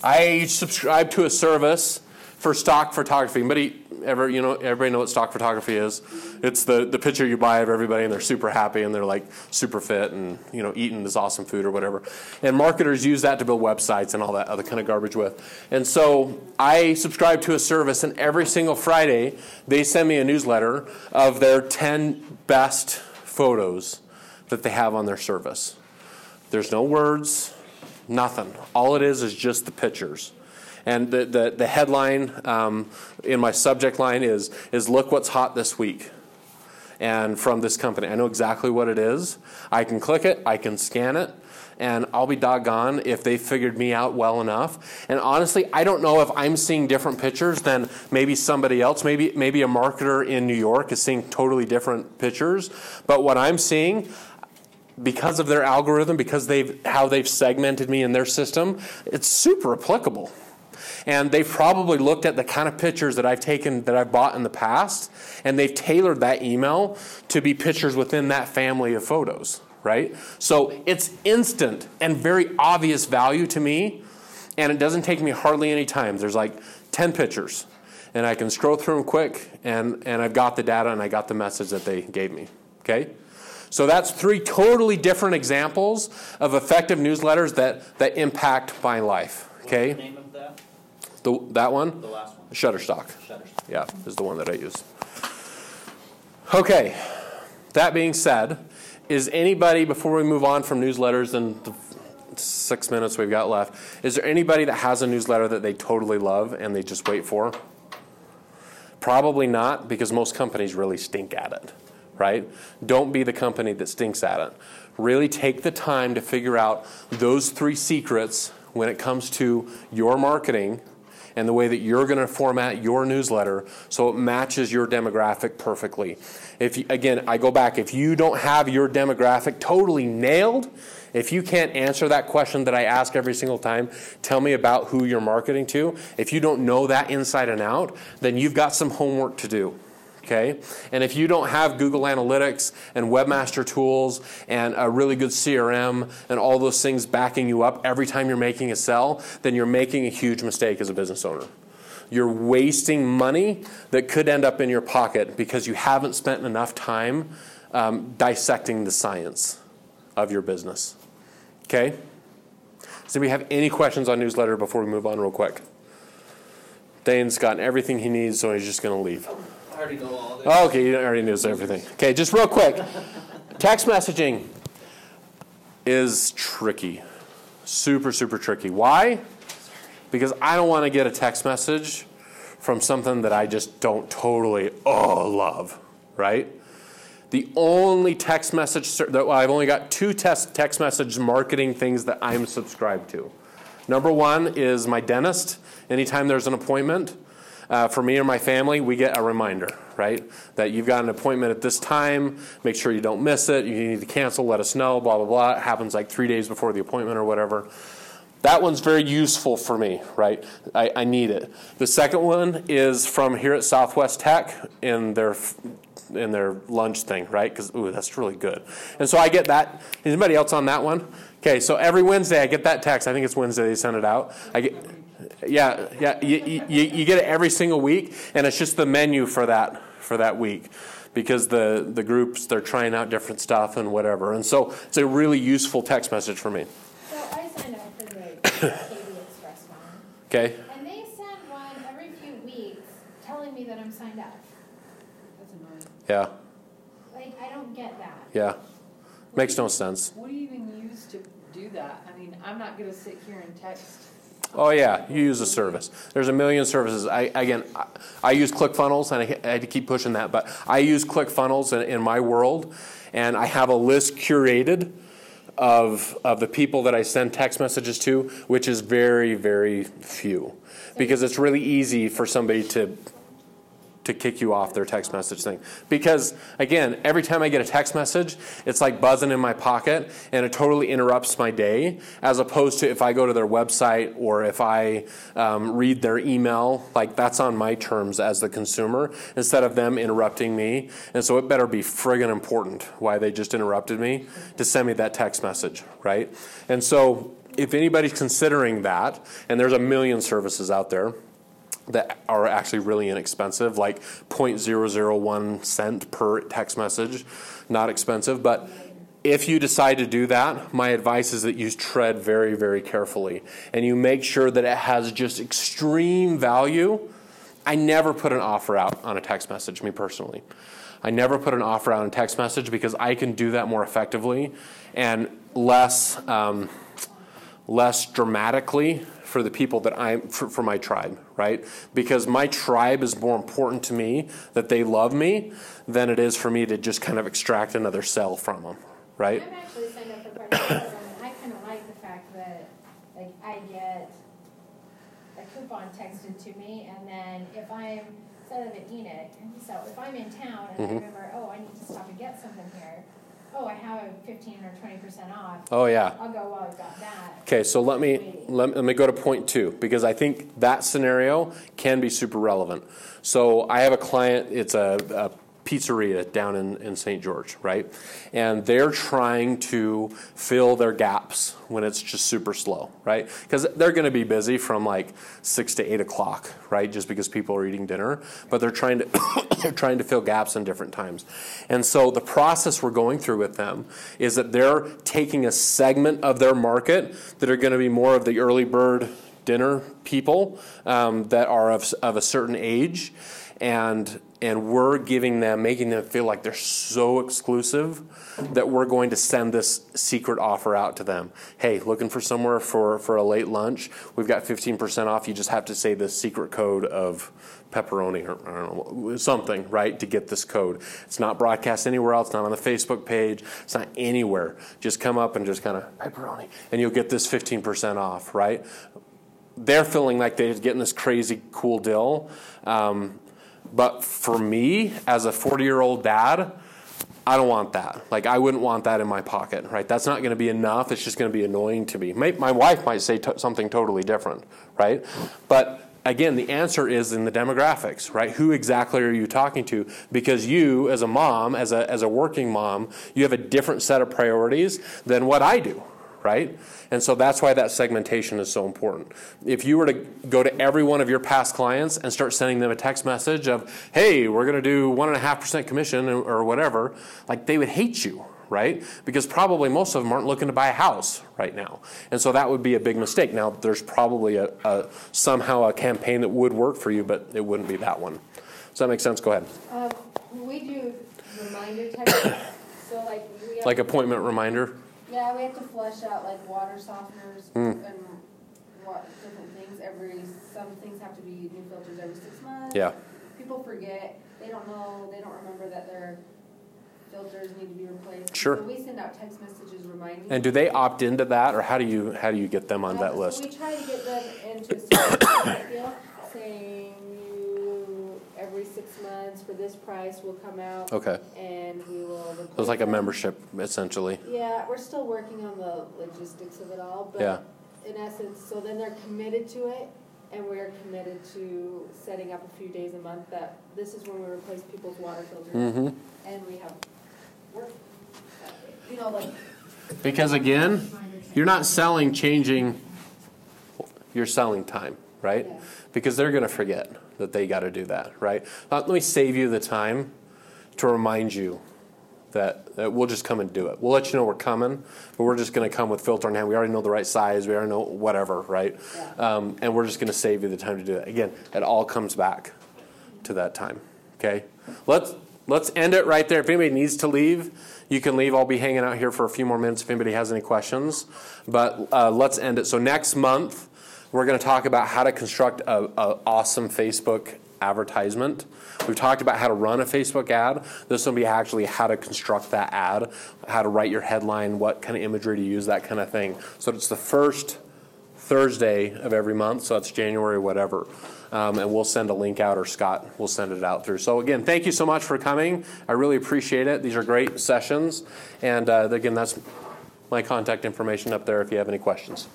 I subscribe to a service for stock photography. Anybody ever, you know, everybody know what stock photography is? It's the, the picture you buy of everybody and they're super happy and they're like super fit and, you know, eating this awesome food or whatever. And marketers use that to build websites and all that other kind of garbage with. And so I subscribe to a service and every single Friday they send me a newsletter of their 10 best photos that they have on their service. There's no words, nothing. All it is is just the pictures. And the, the, the headline um, in my subject line is, is Look What's Hot This Week. And from this company. I know exactly what it is. I can click it, I can scan it, and I'll be doggone if they figured me out well enough. And honestly, I don't know if I'm seeing different pictures than maybe somebody else. Maybe maybe a marketer in New York is seeing totally different pictures. But what I'm seeing, because of their algorithm, because they've how they've segmented me in their system, it's super applicable. And they've probably looked at the kind of pictures that I've taken, that I've bought in the past, and they've tailored that email to be pictures within that family of photos, right? So it's instant and very obvious value to me, and it doesn't take me hardly any time. There's like 10 pictures, and I can scroll through them quick, and, and I've got the data and I got the message that they gave me, okay? So that's three totally different examples of effective newsletters that, that impact my life. Okay? What's the name of that? The, that one? The last one? Shutterstock. Shutterstock. Yeah, is the one that I use. Okay, that being said, is anybody, before we move on from newsletters and the six minutes we've got left, is there anybody that has a newsletter that they totally love and they just wait for? Probably not, because most companies really stink at it, right? Don't be the company that stinks at it. Really take the time to figure out those three secrets when it comes to your marketing and the way that you're going to format your newsletter so it matches your demographic perfectly. If you, again, I go back, if you don't have your demographic totally nailed, if you can't answer that question that I ask every single time, tell me about who you're marketing to. If you don't know that inside and out, then you've got some homework to do. Okay? And if you don't have Google Analytics and Webmaster Tools and a really good CRM and all those things backing you up every time you're making a sell, then you're making a huge mistake as a business owner. You're wasting money that could end up in your pocket because you haven't spent enough time um, dissecting the science of your business. Okay? Does anybody have any questions on newsletter before we move on real quick? Dane's gotten everything he needs, so he's just going to leave. Already know all this. Oh, okay, you already knows everything. Okay, just real quick. Text messaging is tricky. Super, super tricky. Why? Because I don't want to get a text message from something that I just don't totally, oh, love, right? The only text message, that- well, I've only got two text, text message marketing things that I'm subscribed to. Number one is my dentist. Anytime there's an appointment, uh, for me or my family, we get a reminder, right? That you've got an appointment at this time. Make sure you don't miss it. You need to cancel, let us know, blah, blah, blah. It happens like three days before the appointment or whatever. That one's very useful for me, right? I, I need it. The second one is from here at Southwest Tech in their in their lunch thing, right? Because ooh, that's really good. And so I get that. Anybody else on that one? Okay, so every Wednesday I get that text. I think it's Wednesday they send it out. I get, yeah, yeah. You, you, you get it every single week, and it's just the menu for that for that week because the the groups they're trying out different stuff and whatever. And so it's a really useful text message for me. So I signed up for the KB Express one, Okay. and they send one every few weeks telling me that I'm signed up. That's annoying. Yeah. Like, I don't get that. Yeah. Makes no sense. What do you even use to do that? I mean, I'm not gonna sit here and text. Oh yeah, you use a service. There's a million services. I again, I, I use ClickFunnels, and I, I had to keep pushing that, but I use ClickFunnels in, in my world, and I have a list curated of of the people that I send text messages to, which is very very few, because it's really easy for somebody to to kick you off their text message thing. Because again, every time I get a text message, it's like buzzing in my pocket and it totally interrupts my day, as opposed to if I go to their website or if I um, read their email, like that's on my terms as the consumer instead of them interrupting me. And so it better be friggin' important why they just interrupted me to send me that text message, right? And so if anybody's considering that, and there's a million services out there, that are actually really inexpensive, like 0.001 cent per text message, not expensive. But if you decide to do that, my advice is that you tread very, very carefully and you make sure that it has just extreme value. I never put an offer out on a text message, me personally. I never put an offer out on a text message because I can do that more effectively and less, um, less dramatically for the people that I'm for, for, my tribe, right? Because my tribe is more important to me that they love me than it is for me to just kind of extract another cell from them, right? I'm actually signed up for part of the and I kind of like the fact that, like, I get a coupon texted to me, and then if I'm, instead of an Enoch, so if I'm in town and I Mhm. remember, oh, I need to stop and get something here, oh, I have a fifteen or twenty percent off, Oh, yeah. I'll go, well, I've got that. Okay, so let me let, let me go to point two because I think that scenario can be super relevant. So I have a client; it's a, a pizzeria down in, in St. George, right? And they're trying to fill their gaps when it's just super slow, right? Because they're going to be busy from like six to eight o'clock, right? Just because people are eating dinner, but they're trying to they're trying to fill gaps in different times. And so the process we're going through with them is that they're taking a segment of their market that are going to be more of the early bird dinner people um, that are of, of a certain age and and we're giving them making them feel like they're so exclusive that we're going to send this secret offer out to them hey looking for somewhere for for a late lunch we've got 15% off you just have to say the secret code of pepperoni or know, something, right, to get this code. It's not broadcast anywhere else, not on the Facebook page, it's not anywhere. Just come up and just kind of pepperoni, and you'll get this 15% off, right? They're feeling like they're getting this crazy cool deal. Um, but for me, as a 40 year old dad, I don't want that. Like, I wouldn't want that in my pocket, right? That's not going to be enough. It's just going to be annoying to me. My, my wife might say something totally different, right? But again, the answer is in the demographics, right? Who exactly are you talking to? Because you, as a mom, as a, as a working mom, you have a different set of priorities than what I do, right? And so that's why that segmentation is so important. If you were to go to every one of your past clients and start sending them a text message of, hey, we're going to do 1.5% commission or whatever, like they would hate you, right? Because probably most of them aren't looking to buy a house right now. And so that would be a big mistake. Now, there's probably a, a somehow a campaign that would work for you, but it wouldn't be that one. Does that make sense? Go ahead. Um, we do reminder text, so like we have. Like appointment reminder? Yeah, we have to flush out like water softeners Mm. and what, different things every, some things have to be new filters every six months. Yeah. People forget, they don't know, they don't remember that their filters need to be replaced. Sure. So we send out text messages reminding. And do they opt into that, or how do you how do you get them on that Um, list? We try to get them into a certain deal, saying months for this price will come out. Okay. And we will. So it's like a membership, essentially. Yeah, we're still working on the logistics of it all, Yeah. in essence, so then they're committed to it, and we're committed to setting up a few days a month that this is when we replace people's water filters, Mm-hmm. and we have work. You know, like, Because again, you're not selling changing. You're selling time, right? Yeah. Because they're going to forget that they got to do that, right? Uh, Let me save you the time to remind you that, that we'll just come and do it. We'll let you know we're coming, but we're just going to come with filter in hand. We already know the right size. We already know whatever, right? Yeah. Um, and we're just going to save you the time to do it. Again, it all comes back to that time. Okay, let's let's end it right there. If anybody needs to leave, you can leave. I'll be hanging out here for a few more minutes if anybody has any questions. But uh, let's end it. So next month we're going to talk about how to construct a, awesome Facebook advertisement. We've talked about how to run a Facebook ad. This will be actually how to construct that ad, how to write your headline, what kind of imagery to use, that kind of thing. So it's the first Thursday of every month, so that's January, whatever. Um, and we'll send a link out, or Scott will send it out through. So, again, thank you so much for coming. I really appreciate it. These are great sessions. And uh, again, that's my contact information up there if you have any questions.